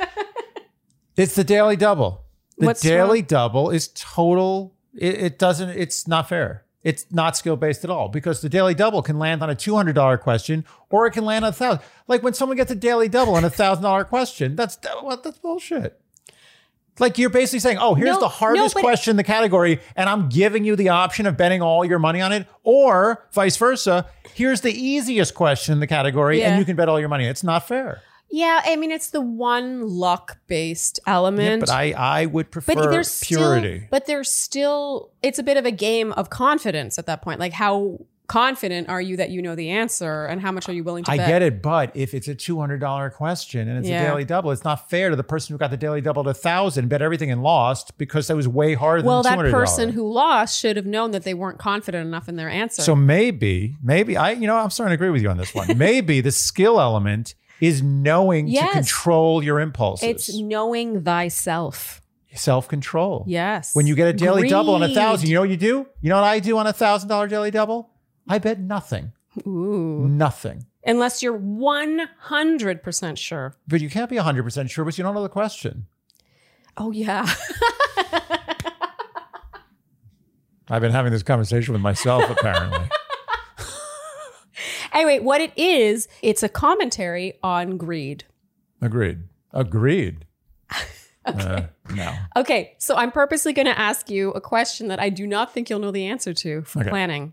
It's the daily double. The What's daily double is total. It, it doesn't. It's not fair. It's not skill based at all because the daily double can land on a two hundred dollar question or it can land on a thousand. Like when someone gets a daily double on a thousand dollar question, that's what that's bullshit. Like you're basically saying, oh, here's No, the hardest no, question in the category, and I'm giving you the option of betting all your money on it, or vice versa. Here's the easiest question in the category, and you can bet all your money. It's not fair. Yeah, I mean it's the one luck based element. Yeah, but I, I would prefer but there's purity. Still, but there's still it's a bit of a game of confidence at that point. Like how confident are you that you know the answer and how much are you willing to I bet? get it, but if it's a two hundred dollar question and it's Yeah. a daily double, it's not fair to the person who got the daily double to a thousand, bet everything and lost because that was way harder Well, than that the $200. person who lost should have known that they weren't confident enough in their answer. So maybe, maybe I, you know, I'm starting to agree with you on this one. [laughs] maybe the skill element is knowing Yes. to control your impulses. it's knowing thyself. self control. Yes. When you get a daily double on a thousand, you know what you do? You know what I do on a thousand dollar daily double? I bet nothing. Ooh. Nothing. Unless you're 100% sure. But you can't be 100% sure, but you don't know the question. Oh, yeah. [laughs] I've been having this conversation with myself, apparently. [laughs] anyway, what it is, it's a commentary on greed. Agreed. Agreed. [laughs] Uh, no. Okay, so I'm purposely going to ask you a question that I do not think you'll know the answer to for Okay. planning.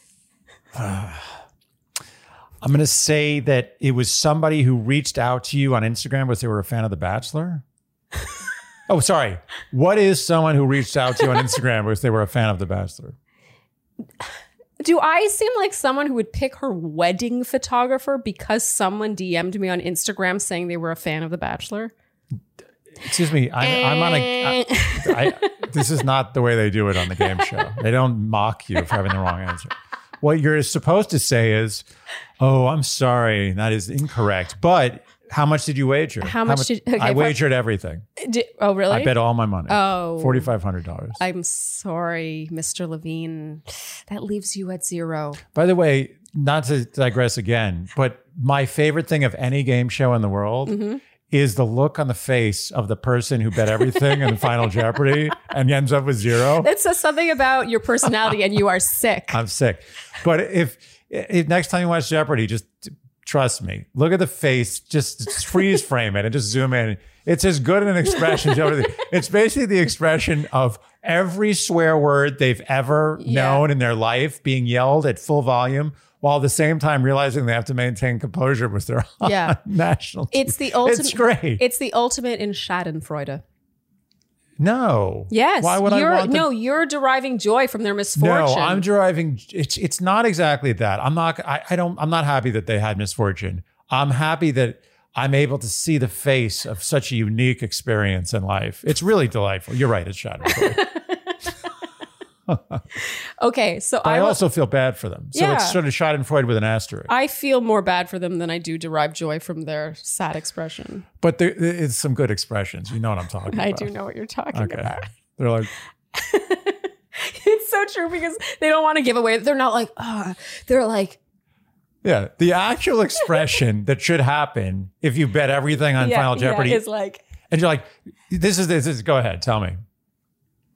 I'm going to say that it was somebody who reached out to you on Instagram because they were a fan of The Bachelor. [laughs] oh, sorry. What is someone who reached out to you on Instagram because they were a fan of The Bachelor? Do I seem like someone who would pick her wedding photographer because someone DM'd me on Instagram saying they were a fan of The Bachelor? Excuse me. I'm, I'm on a. I, I, this is not the way they do it on the game show. They don't mock you for having the wrong answer. What you're supposed to say is, "Oh, I'm sorry, that is incorrect." But how much did you wager? How much did- okay, I wagered everything? Di- oh, really? I bet all my money. Oh. forty five hundred dollars. I'm sorry, Mr. Levine. That leaves you at zero. By the way, not to digress again, but my favorite thing of any game show in the world Mm-hmm. Is the look on the face of the person who bet everything in Final [laughs] Jeopardy and ends up with zero. It says something about your personality and you are sick. [laughs] I'm sick. But if, if next time you watch Jeopardy, just trust me, look at the face, just freeze frame it and just zoom in. It's as good an expression as everything. [laughs] It's basically the expression of every swear word they've ever Yeah. known in their life being yelled at full volume while at the same time realizing they have to maintain composure with their [laughs] Yeah. national. It's the ultimate. It's great. It's the ultimate in Schadenfreude. no. Yes. Why would you're, I want to- No, you're deriving joy from their misfortune. No, I'm deriving. It's it's not exactly that. I'm not. I, I don't. I'm not happy that they had misfortune. I'm happy that I'm able to see the face of such a unique experience in life. It's really delightful. You're right. It's Schadenfreude. [laughs] okay, so I I, also feel bad for them. So Yeah. it's sort of Schadenfreude with an asterisk. I feel more bad for them than I do derive joy from their sad expression. but there is some good expressions. You know what I'm talking I about. I do know what you're talking Okay. about. They're like, [laughs] It's so true because they don't want to give away. They're not like, ah. They're like, yeah, the actual expression that should happen if you bet everything on yeah, Final yeah, Jeopardy, is like, and you're like, this is this is. Go ahead, tell me,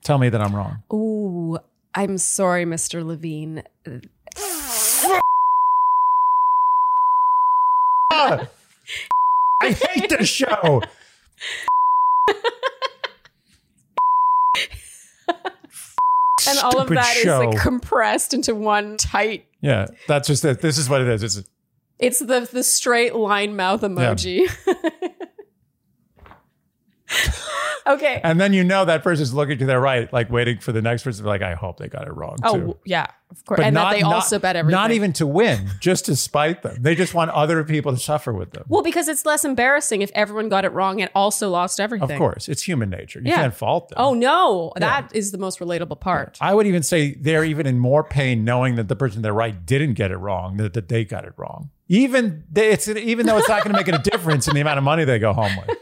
tell me that I'm wrong. ooh, I'm sorry, Mr. Levine. I hate this show. [laughs] And all of Stupid that is show. like compressed into one tight. Yeah, that's just it. This is what it is. It's It's the the straight line mouth emoji. [laughs] okay. and then you know that person's looking to their right, like waiting for the next person to be like, I hope they got it wrong Oh too. yeah, of course. and that they also bet everything. Not even to win, just to spite them. They just want other people to suffer with them. Well, because it's less embarrassing if everyone got it wrong and also lost everything. of course, it's human nature. You Yeah. can't fault them. Oh no, that is the most relatable part. I would even say they're even in more pain knowing that the person to their right didn't get it wrong, that, that they got it wrong. Even they, it's even though it's not going to make a difference in the amount of money they go home with.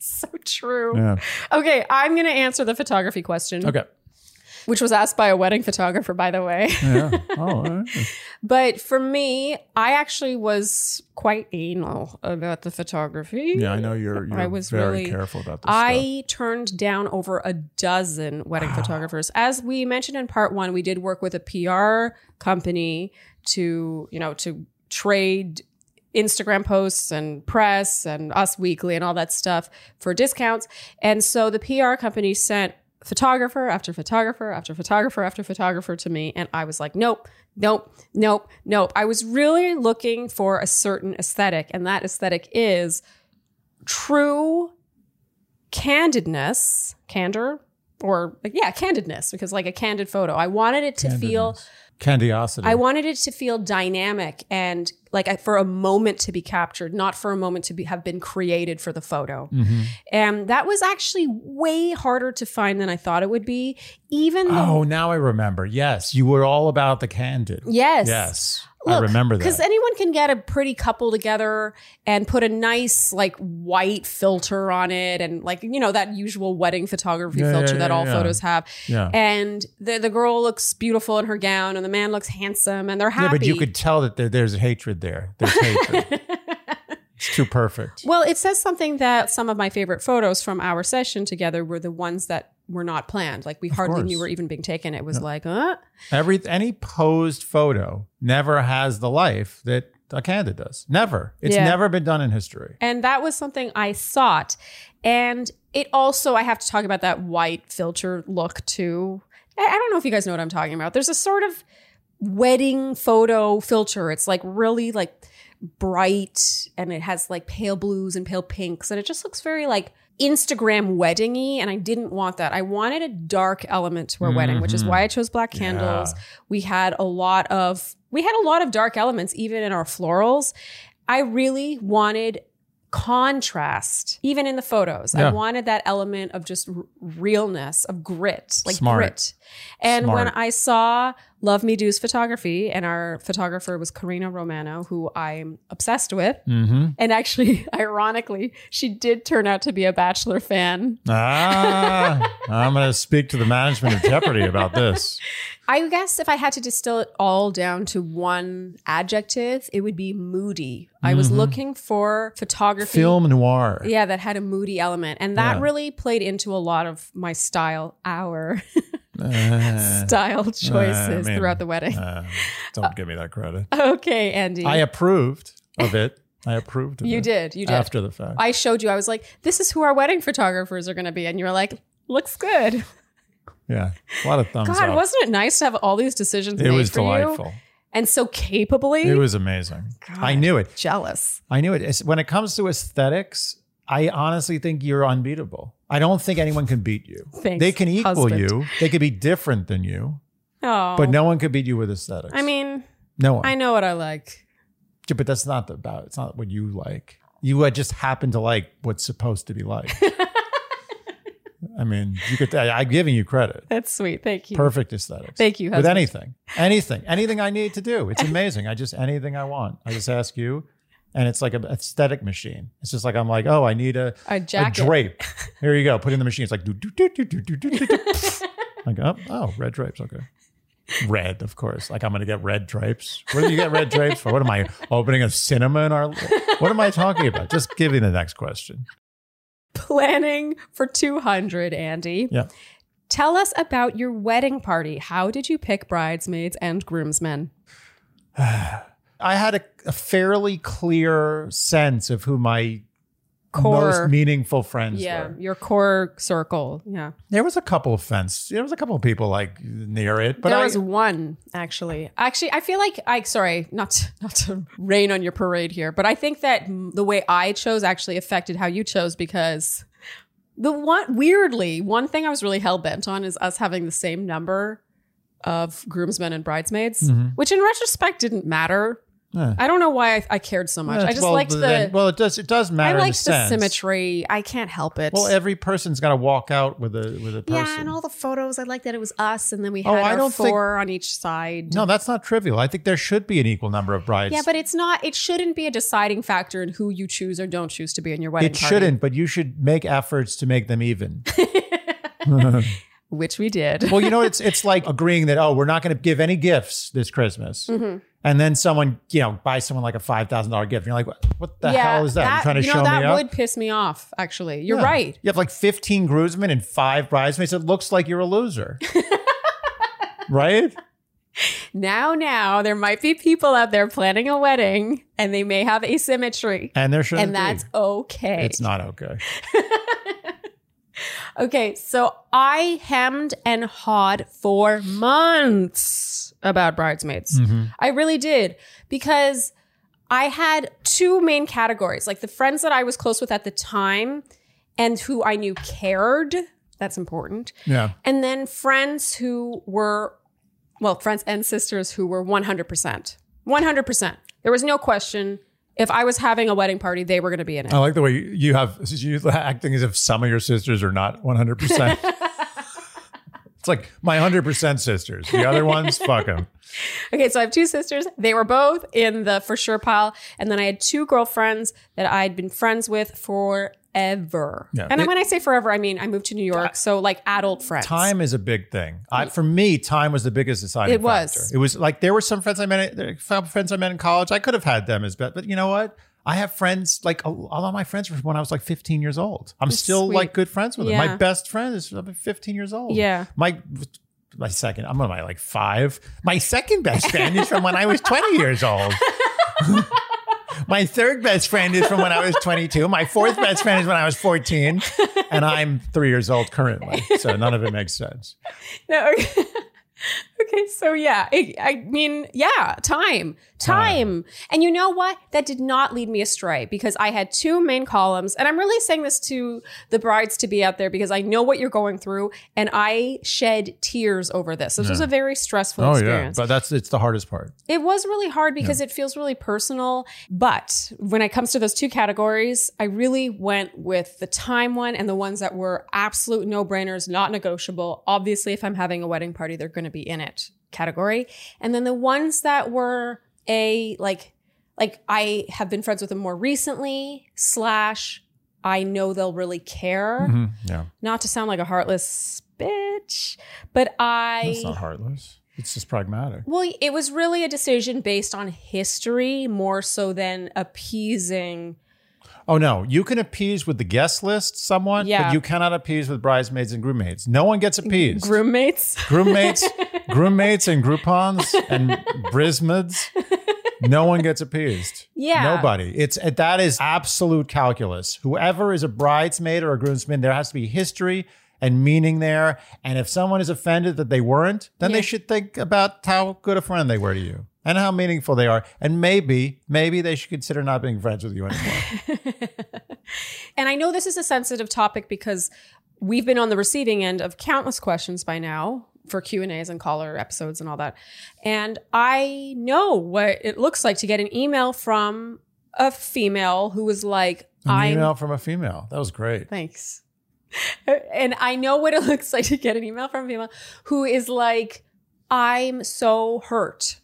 [laughs] So true. Yeah. Okay, I'm going to answer the photography question, Okay. which was asked by a wedding photographer, by the way. Yeah. [laughs] Oh. all right. But for me, I actually was quite anal about the photography. Yeah, I know you're. You're I was very really- careful about this. stuff. I turned down over a dozen wedding photographers. As we mentioned in part one, we did work with a PR company to, you know, to trade Instagram posts and press and Us Weekly and all that stuff for discounts. And so the PR company sent photographer after photographer after photographer after photographer to me. And I was like, nope, nope, nope, nope. I was really looking for a certain aesthetic. And that aesthetic is true candidness, candor, or like, yeah, candidness, because like a candid photo. I wanted it to feel Candiosity. I wanted it to feel dynamic and like I- for a moment to be captured, not for a moment to be have been created for the photo. Mhm. And that was actually way harder to find than I thought it would be. Even though, Oh, now I remember. Yes, you were all about the candid. yes, Yes, I remember that. because anyone can get a pretty couple together and put a nice like white filter on it, and like you know that usual wedding photography Yeah, filter yeah, that yeah, all photos have. yeah. And the the girl looks beautiful in her gown, and the man looks handsome, and they're happy. Yeah, but you could tell that there, there's hatred there. There's hatred. [laughs] it's too perfect. Well, it says something that some of my favorite photos from our session together were the ones that were not planned. Like we hardly course. knew were even being taken. It was like, uh, Every any posed photo never has the life that a candid does. Never. It's Yeah. never been done in history. and that was something I sought. And it also, I have to talk about that white filter look too. I don't know if you guys know what I'm talking about. There's a sort of wedding photo filter. It's like really like bright and it has like pale blues and pale pinks and it just looks very like Instagram weddingy and I didn't want that. I wanted a dark element to our wedding, which is why I mm-hmm. chose black candles. We had a lot of we had a lot of dark elements even in our florals. I really wanted contrast even in the photos. I wanted that element of just r- realness, of grit, like Smart. grit. And when I saw Love Me Do's photography, and our photographer was Karina Romano, who I'm obsessed with. Mm-hmm. And actually, [laughs] ironically, she did turn out to be a Bachelor fan. Ah, I'm going to speak to the management of Jeopardy about this. I guess if I had to distill it all down to one adjective, it would be moody. I was looking for photography. Film noir. Yeah, that had a moody element. And that Yeah. really played into a lot of my style, our [laughs] Uh, [laughs] style [laughs] choices mean, throughout the wedding. uh, don't give me that credit. [laughs] okay, Andy. I approved of it. I approved of you it You did. You did. after the fact. I showed you. I was like, "This is who our wedding photographers are going to be," and you were like, "Looks good." yeah, a lot of thumbs up. God, up. wasn't it nice to have all these decisions it was delightful. you and so capably? It was amazing. I knew it. jealous. I knew it. It's- When it comes to aesthetics, I honestly think you're unbeatable. I don't think anyone can beat you. Thanks, they can equal husband. you. They could be different than you, Oh, but no one could beat you with aesthetics. I mean, no one. I know what I like. Yeah, but that's not about. It's not what you like. You uh, just happen to like what's supposed to be like. [laughs] I mean, you could. I, I'm giving you credit. That's sweet. Thank you. Perfect aesthetics. Thank you, With anything, anything, anything I need to do. It's amazing. I just anything I want. I just ask you, and it's like an aesthetic machine. It's just like I'm like, oh, I need a A a drape. [laughs] Here you go. Put it in the machine. It's like do do do do do do do do. do. [laughs] Like oh oh red drapes. Okay. Red, of course. Like I'm gonna get red drapes. Where do you get red drapes for? What am I [laughs] opening a cinema in our? What am I talking about? Just give me the next question. Planning for 200, Andy. Yeah. Tell us about your wedding party. How did you pick bridesmaids and groomsmen? [sighs] I had a, a fairly clear sense of who my Core. most meaningful friends were. Yeah, were. your core circle. Yeah. There was a couple of fence. There was a couple of people like near it, but there I, was one actually. Actually, I feel like I sorry, not to, [laughs] not to rain on your parade here, but I think that the way I chose actually affected how you chose because the one weirdly one thing I was really hell bent on is us having the same number of groomsmen and bridesmaids, mm-hmm. which in retrospect didn't matter. Yeah. I don't know why I, I cared so much. I just well, liked the then- well, it does. It does I matter. in liked a the sense. symmetry. I can't help it. Well, every person's got to walk out with a with a person. yeah, and all the photos. I like that it was us, and then we Oh, had I our don't think- four on each side. no, that's not trivial. I think there should be an equal number of brides. Yeah, but it's not. It shouldn't be a deciding factor in who you choose or don't choose to be in your wedding it party. shouldn't. But you should make efforts to make them even. [laughs] [laughs] [laughs] which we did. well, you know, it's it's like [laughs] agreeing that oh, we're not going to give any gifts this Christmas, Mm-hmm. and then someone you know buys someone like a five thousand dollar gift. And you're like, what, what the hell is that? You're trying to you show know, that me up? would piss me off. Actually, you're Yeah. right. You have like 15 groomsmen and five bridesmaids. It looks like you're a loser. [laughs] right? Now, now there might be people out there planning a wedding, and they may have asymmetry, And there shouldn't and that's be. okay. It's not okay. [laughs] Okay, so I hemmed and hawed for months about bridesmaids. Mm-hmm. I really did because I had two main categories like the friends that I was close with at the time and who I knew cared. That's important. Yeah. And then friends who were, well, friends and sisters who were 100%. 100%. There was no question. If I was having a wedding party, they were going to be in it. I like the way you- have you [laughs] acting as if some of your sisters are not 100%. [laughs] it's like my 100% sisters. The other ones, fuck them. Okay, so I have two sisters. They were both in the for sure pile. And then I had two girlfriends that I'd been friends with forever. Yeah. And It- when I say forever, I mean I moved to New York. So like adult friends. Time is a big thing. I, for me, time was the biggest deciding It was. factor. It was like there were some friends I met, there were friends I met in college. I could have had them as best, but you know what? I have friends like a, a lot of my friends were from when I was like 15 years old. I'm still sweet. like good friends with them. Yeah. My best friend is I'm 15 years old. Yeah. My my second, I'm on my like five. My second best friend is from when I was 20 years old. [laughs] My third best friend is from when I was [laughs] 22. My fourth best friend is when I was 14. And I'm three years old currently. So none of it makes sense. No, okay. Okay, so yeah, I, I mean, yeah, time, time. And you know what? That did not lead me astray because I had two main columns. And I'm really saying this to the brides to be out there because I know what you're going through and I shed tears over this. This was a very stressful Oh yeah, experience. but that's it's the hardest part. It was really hard because it feels really personal. But when it comes to those two categories, I really went with the time one and the ones that were absolute no brainers, not negotiable. Obviously, if I'm having a wedding party, they're going to be in it category. And then the ones that were a like, like I have been friends with them more recently, slash, I know they'll really care. Mhm, Yeah, Not to sound like a heartless bitch, but I. that's not heartless. It's just pragmatic. Well, it was really a decision based on history more so than appeasing. Oh no, you can appease with the guest list someone, Yeah. but you cannot appease with bridesmaids and groommates. No one gets appeased. Groommates. groommates, [laughs] groommates and groupons and brismids. No one gets appeased. Yeah. Nobody. It's that is absolute calculus. Whoever is a bridesmaid or a groomsman, there has to be history and meaning there. And if someone is offended that they weren't, then Yeah. they should think about how good a friend they were to you and how meaningful they are. And maybe, maybe they should consider not being friends with you anymore. [laughs] And I know this is a sensitive topic because we've been on the receiving end of countless questions by now for Q&As and caller episodes and all that. And I know what it looks like to get an email from a female who was like, An email from a female. That was great. Thanks. [laughs] And I know what it [laughs] looks like to get an email from a female who is like, I'm so hurt.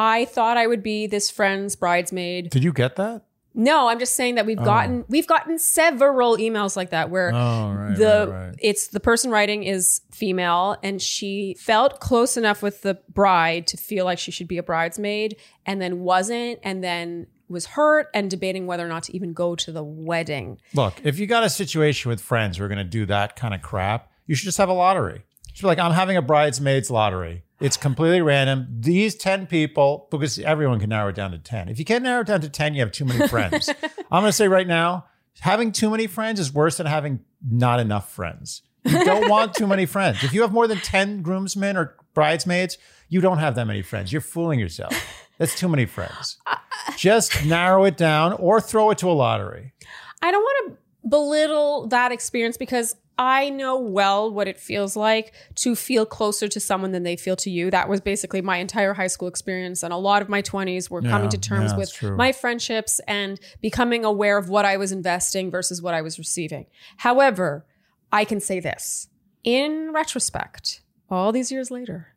I thought I would be this friend's bridesmaid. Did you get that? No, I'm just saying that we've oh. gotten we've gotten several emails like that where Oh, right. the right, right. it's the person writing is female and she felt close enough with the bride to feel like she should be a bridesmaid and then wasn't and then was hurt and debating whether or not to even go to the wedding. Look, if you got a situation with friends who are going to do that kind of crap, you should just have a lottery. Like, I'm having a bridesmaids lottery. It's completely random. These 10 people, because everyone can narrow it down to 10. If you can't narrow it down to 10, you have too many friends. [laughs] I'm going to say right now, having too many friends is worse than having not enough friends. You don't want too many friends. If you have more than 10 groomsmen or bridesmaids, you don't have that many friends. You're fooling yourself. That's too many friends. Uh, uh, Just narrow it down or throw it to a lottery. I don't want to belittle that experience because I know well what it feels like to feel closer to someone than they feel to you. That was basically my entire high school experience. And a lot of my 20s were coming to terms yeah, with true. my friendships and becoming aware of what I was investing versus what I was receiving. However, I can say this in retrospect, all these years later,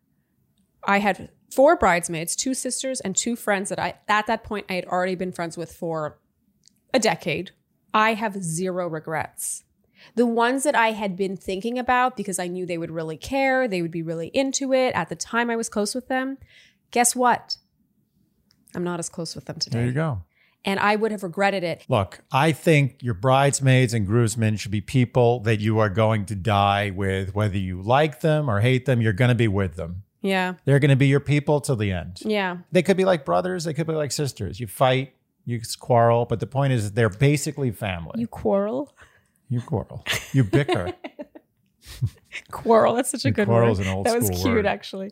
I had four bridesmaids, two sisters, and two friends that I, at that point, I had already been friends with for a decade. I have zero regrets. The ones that I had been thinking about because I knew they would really care, they would be really into it. At the time I was close with them, guess what? I'm not as close with them today. There you go. And I would have regretted it. Look, I think your bridesmaids and groomsmen should be people that you are going to die with, whether you like them or hate them, you're going to be with them. Yeah. They're going to be your people till the end. Yeah. They could be like brothers, they could be like sisters. You fight, you quarrel, but the point is they're basically family. You You, quarrel. quarrel, you bicker. [laughs] Quarrel. That's such a good quarrel's word. an old that was cute, word. actually.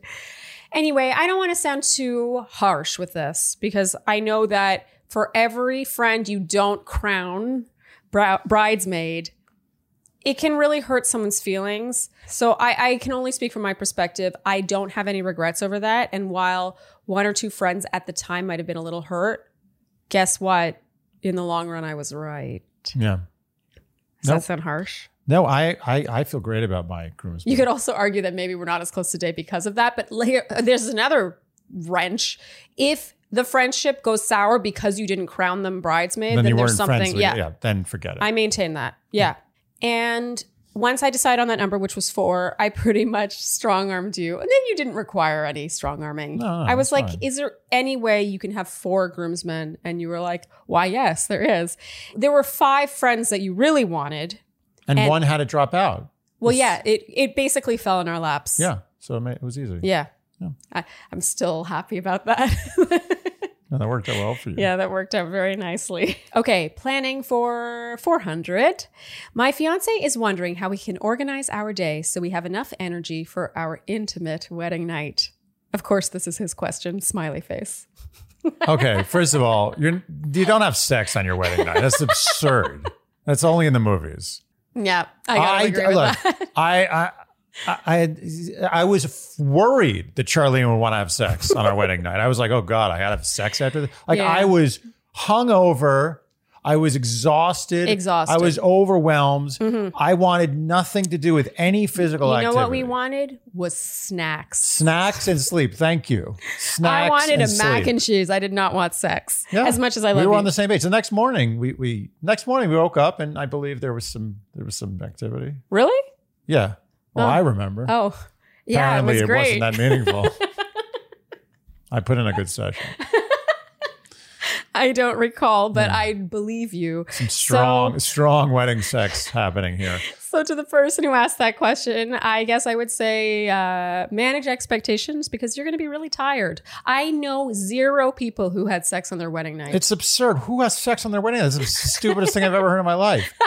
Anyway, I don't want to sound too harsh with this because I know that for every friend you don't crown bri- bridesmaid, it can really hurt someone's feelings. So I, I can only speak from my perspective. I don't have any regrets over that. And while one or two friends at the time might have been a little hurt, guess what? In the long run, I was right. yeah. Does Nope. that sound harsh? No, I, I I feel great about my groomsmen. You could also argue that maybe we're not as close today because of that. But later, there's another wrench. If the friendship goes sour because you didn't crown them bridesmaid, then then, there's something. friends. Yeah, yeah, then forget it. I maintain that. Yeah. And once I decided on that number, which was four, I pretty much strong armed you. And then you didn't require any strong arming. No, no, I was like, fine. is there any way you can have four groomsmen? And you were like, why, yes, there is. There were five friends that you really wanted. and, and- one had to drop out. Well, yeah, it, it basically fell in our laps. Yeah, so it, it was easy. Yeah. Yeah. I, I'm still happy about that. [laughs] No, that worked out well for you. Yeah, that worked out very nicely. [laughs] Okay, planning for 400. My fiance is wondering how we can organize our day so we have enough energy for our intimate wedding night. Of course, this is his question. Smiley face. [laughs] Okay, first of all, you're you don't have sex on your wedding night. That's absurd. That's only in the movies. Yeah, I gotta agree with look, that. [laughs] I, I, I, I, had- I was worried that Sharleen would want to have sex on our wedding night. I was like, oh God, I gotta have sex after this. Like Yeah. I was hungover. I was exhausted. Exhausted. I was overwhelmed. Mm-hmm. I wanted nothing to do with any physical activity. You know activity. what we wanted was snacks. Snacks and sleep. Thank you. [laughs] Snacks I wanted a and mac and cheese. I did not want sex. Yeah. As much as I we love were you. on the same page. The next morning, we we next morning we woke up and I believe there was some there was some activity. really? Yeah. Well, Oh. I remember. Oh, yeah, Apparently, it was great. wasn't that meaningful. [laughs] I put in a good session. I don't recall, but I believe you. Some strong, strong wedding sex happening here. So, to the person who asked that question, I guess I would say uh, manage expectations because you're going to be really tired. I know zero people who had sex on their wedding night. It's absurd. Who has sex on their wedding? Night? That's the stupidest thing I've ever heard in my life. [laughs]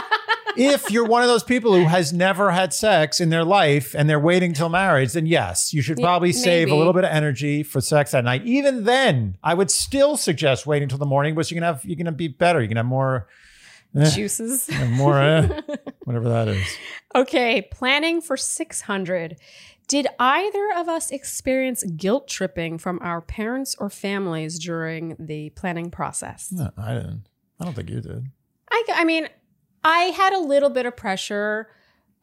If you're one of those people who has never had sex in their life and they're waiting till marriage, then yes, you should Yeah, probably save a little bit of energy for sex that night. Even then, I would still suggest waiting till the morning because you can have you're gonna be better. You can have more Juices. have more eh, [laughs] whatever that is. Okay, planning for 600. Did either of us experience guilt tripping from our parents or families during the planning process? No, I didn't. I don't think you did. I, I mean, I had a little bit of pressure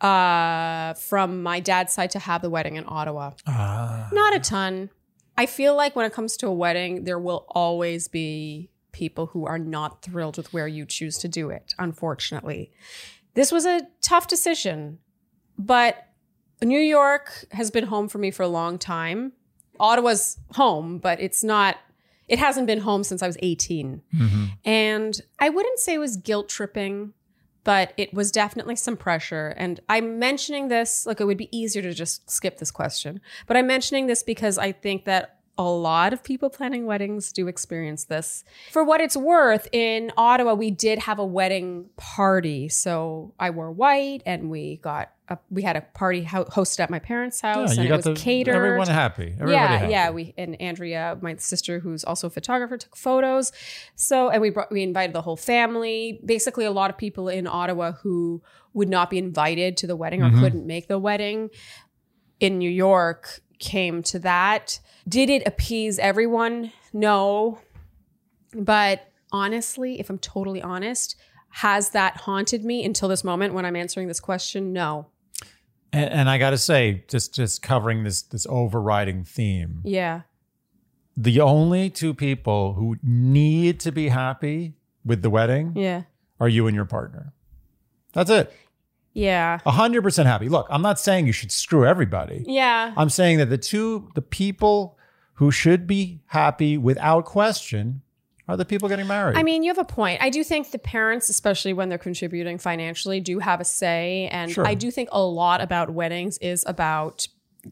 uh, from my dad's side to have the wedding in Ottawa. Ah. Not a ton. I feel like when it comes to a wedding, there will always be people who are not thrilled with where you choose to do it, unfortunately. This was a tough decision, but New York has been home for me for a long time. Ottawa's home, but it's not, it hasn't been home since I was 18. Mhm. And I wouldn't say it was guilt tripping, but it was definitely some pressure. And I'm mentioning this, like it would be easier to just skip this question, but I'm mentioning this because I think that a lot of people planning weddings do experience this. For what it's worth, in Ottawa, we did have a wedding party. So I wore white and we got a, we had a party ho- hosted at my parents' Yeah, house you and it was the, catered everyone happy. Everybody yeah, happy. yeah. We and Andrea, my sister, who's also a photographer, took photos. So and we brought we invited the whole family. Basically, a lot of people in Ottawa who would not be invited to the wedding or Mhm. couldn't make the wedding in New York came to that. Did it appease everyone? No. But honestly, if I'm totally honest, has that haunted me until this moment when I'm answering this question? No. And, and I got to say, just just covering this this overriding theme, Yeah. the only two people who need to be happy with the wedding Yeah. are you and your partner. That's it. Yeah. A hundred percent happy. Look, I'm not saying you should screw everybody. Yeah. I'm saying that the two, the people who should be happy without question are the people getting married. I mean, you have a point. I do think the parents, especially when they're contributing financially, do have a say. And Sure. I do think a lot about weddings is about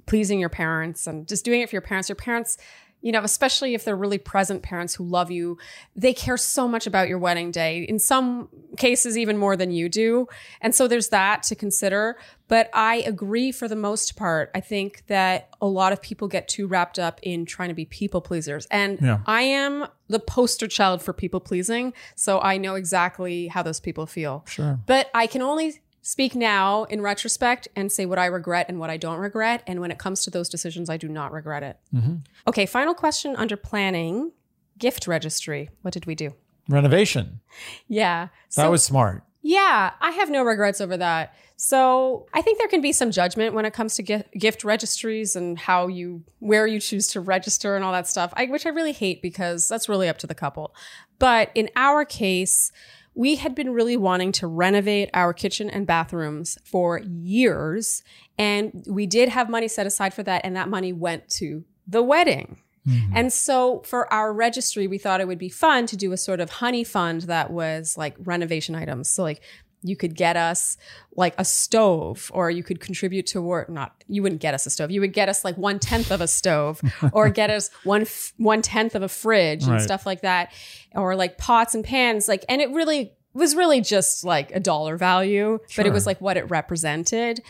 pleasing your parents and just doing it for your parents. Your parents, you know, especially if they're really present parents who love you, they care so much about your wedding day. In some cases, even more than you do. And so there's that to consider. But I agree for the most part. I think that a lot of people get too wrapped up in trying to be people pleasers. And Yeah. I am the poster child for people pleasing. So I know exactly how those people feel. sure. But I can only speak now in retrospect and say what I regret and what I don't regret. And when it comes to those decisions, I do not regret it. Mhm. Okay, final question under planning gift registry. What did we do? Renovation. Yeah. That was smart. yeah, I have no regrets over that. So I think there can be some judgment when it comes to gift, gift registries and how you, where you choose to register and all that stuff, I, which I really hate because that's really up to the couple. But in our case, we had been really wanting to renovate our kitchen and bathrooms for years. And we did have money set aside for that. And that money went to the wedding. Mm-hmm. And so for our registry, we thought it would be fun to do a sort of honey fund that was like renovation items. So like you could get us like a stove or you could contribute toward not you wouldn't get us a stove. You would get us like one tenth of a stove [laughs] or get us one f- one tenth of a fridge and Right. stuff like that or like pots and pans like and it really was really just like a dollar value but it was like what it represented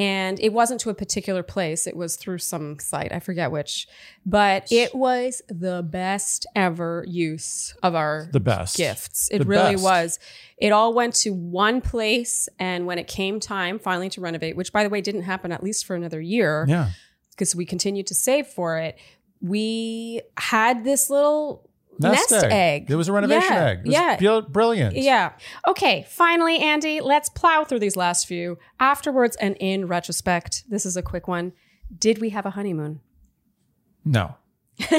and it wasn't to a particular place it was through some site i forget which but it was the best ever use of our The best. gifts. It The really best. was. It all went to one place. And when it came time finally to renovate, which by the way didn't happen at least for another year Yeah. because we continued to save for it, we had this little Nest, nest, egg. egg. It was a renovation Yeah, egg. It was yeah. brilliant. Yeah. Okay. Finally, Andy, let's plow through these last few. Afterwards and in retrospect, this is a quick one. Did we have a honeymoon? No. [laughs]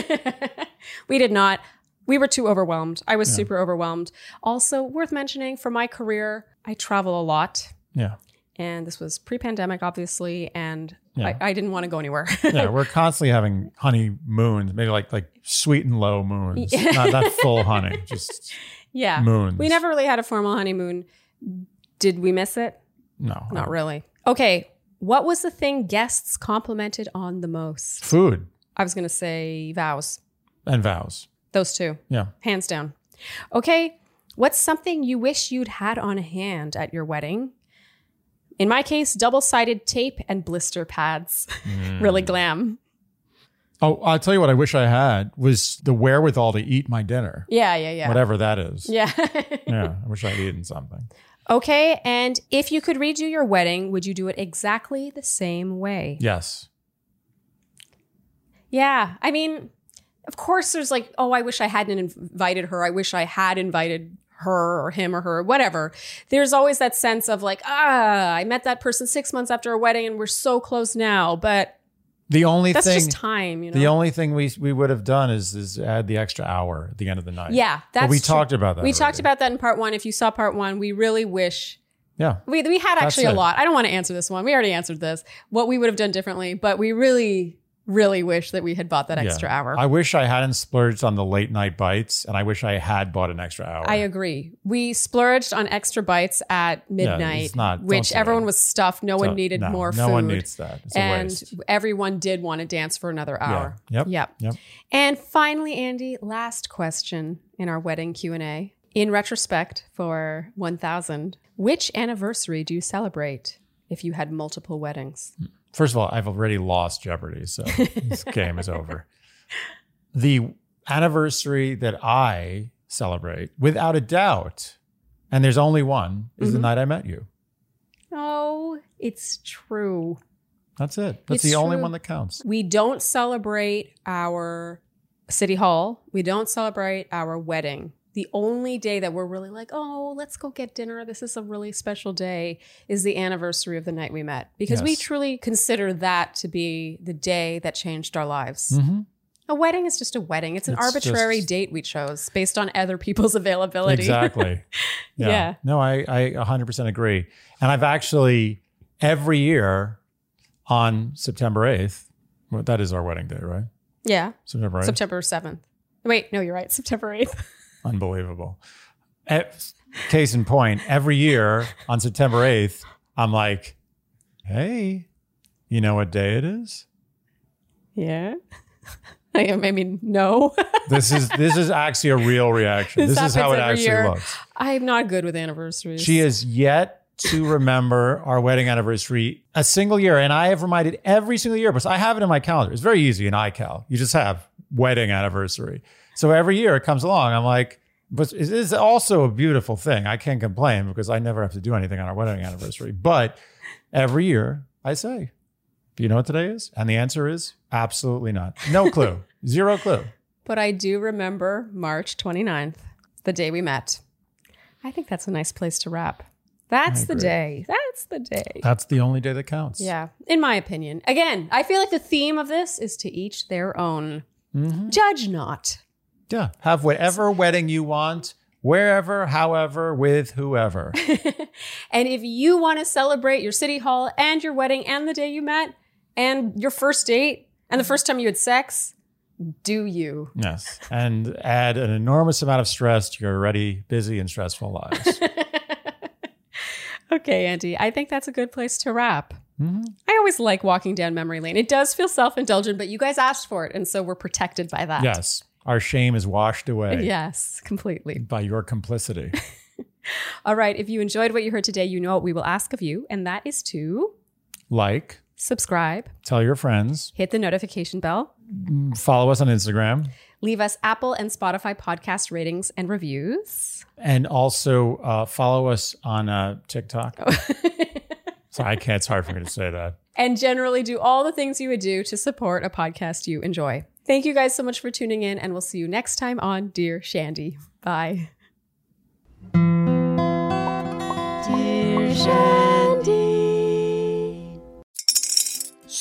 we did not. We were too overwhelmed. I was super overwhelmed. Also, worth mentioning for my career, I travel a lot. Yeah. And this was pre pandemic, obviously. And Yeah. I, I didn't want to go anywhere. [laughs] Yeah. We're constantly having honey moons, maybe like like sweet and low moons. not, not [laughs] full honey, just yeah. moons. We never really had a formal honeymoon. Did we miss it? No. Not really. Okay. What was the thing guests complimented on the most? Food I was going to say vows. and vows. Those two, Yeah. hands down. Okay. What's something you wish you'd had on hand at your wedding? In my case, double sided tape and blister pads. [laughs] really glam. Oh, I'll tell you what I wish I had was the wherewithal to eat my dinner, Yeah, yeah, yeah. whatever that is. Yeah. Yeah. [laughs] I wish I'd eaten something. okay. And if you could redo your wedding, would you do it exactly the same way? Yes. Yeah. I mean, of course, there's like, oh, I wish I hadn't invited her. I wish I had invited her or him or her, whatever. There's always that sense of like, ah, I met that person six months after a wedding and we're so close now. But The only that's thing just time, you know? the only thing we we would have done is is add the extra hour at the end of the night. yeah, that's But we true. talked about that. We talked about that in part one. If you saw part one, we really wish Yeah. we, we had actually a it. lot. I don't want to answer this one. We already answered this. What we would have done differently, but we really, really wish that we had bought that extra yeah. hour. I wish I hadn't splurged on the late night bites, and I wish I had bought an extra hour. I agree. We splurged on extra bites at midnight, it's not- which everyone it. was stuffed. No one needed no, more No food. one needs that. It's a and everyone did want to dance for another hour. Yep. Yep. Yep. And finally, Andy, last question in our wedding Q&A. In retrospect for 1000, which anniversary do you celebrate if you had multiple weddings? Hmm. First of all, I've already lost Jeopardy, so [laughs] this game is over. The anniversary that I celebrate, without a doubt, and there's only one, is the Mm-hmm. night I met you. Oh, it's true. That's it. That's It's the only one that counts. We don't celebrate our city hall. We don't celebrate our wedding. The only day that we're really like, oh, let's go get dinner. This is a really special day is the anniversary of the night we met because we truly consider that to be the day that changed our lives. Mhm. A wedding is just a wedding. It's an It's arbitrary just- date we chose based on other people's [laughs] availability. Exactly. [laughs] Yeah. Yeah. No, I, I 100% agree. And I've actually, every year on September 8th, well, that is our wedding day, right? yeah. September 8th. September 7th. Wait, no, you're right. September 8th. [laughs] Unbelievable. Eh, Case in point, every year on September 8th, I'm like, hey, you know what day it is? yeah. [laughs] I am- I mean, no. [laughs] This is this is actually a real reaction. This This, is how it actually year. looks. I'm not good with anniversaries. She is yet to remember our wedding anniversary a single year. And I have reminded every single year, because I have it in my calendar. It's very easy in iCal. You just have wedding anniversary. So every year it comes along. I'm like, but it is also a beautiful thing. I can't complain because I never have to do anything on our wedding anniversary. But every year I say, do you know what today is? And the answer is absolutely not. No [laughs] clue. Zero clue. But I do remember March 29th, the day we met. I think that's a nice place to wrap. That's the day. That's the day. That's the only day that counts. Yeah, in my opinion. Again, I feel like the theme of this is to each their own. Mm-hmm. Judge not. Yeah. Have whatever wedding you want, wherever, however, with whoever. [laughs] And if you want to celebrate your city hall and your wedding and the day you met and your first date and the first time you had sex, do you? yes. And add an enormous amount of stress to your already busy and stressful lives. [laughs] Okay, Andy, I think that's a good place to wrap. Mm-hmm. I always like walking down memory lane. It does feel self indulgent, but you guys asked for it. And so we're protected by that. Yes. Our shame is washed away Yes, completely. by your complicity. [laughs] All right. If you enjoyed what you heard today, you know what we will ask of you, and that is to like, subscribe, tell your friends, hit the notification bell, follow us on Instagram, leave us Apple and Spotify podcast ratings and reviews. and also uh, follow us on uh, TikTok. [laughs] so I can't, it's hard for me to say that. and generally do all the things you would do to support a podcast you enjoy. Thank you guys so much for tuning in, and we'll see you next time on Dear Shandy. Bye. Dear Shandy.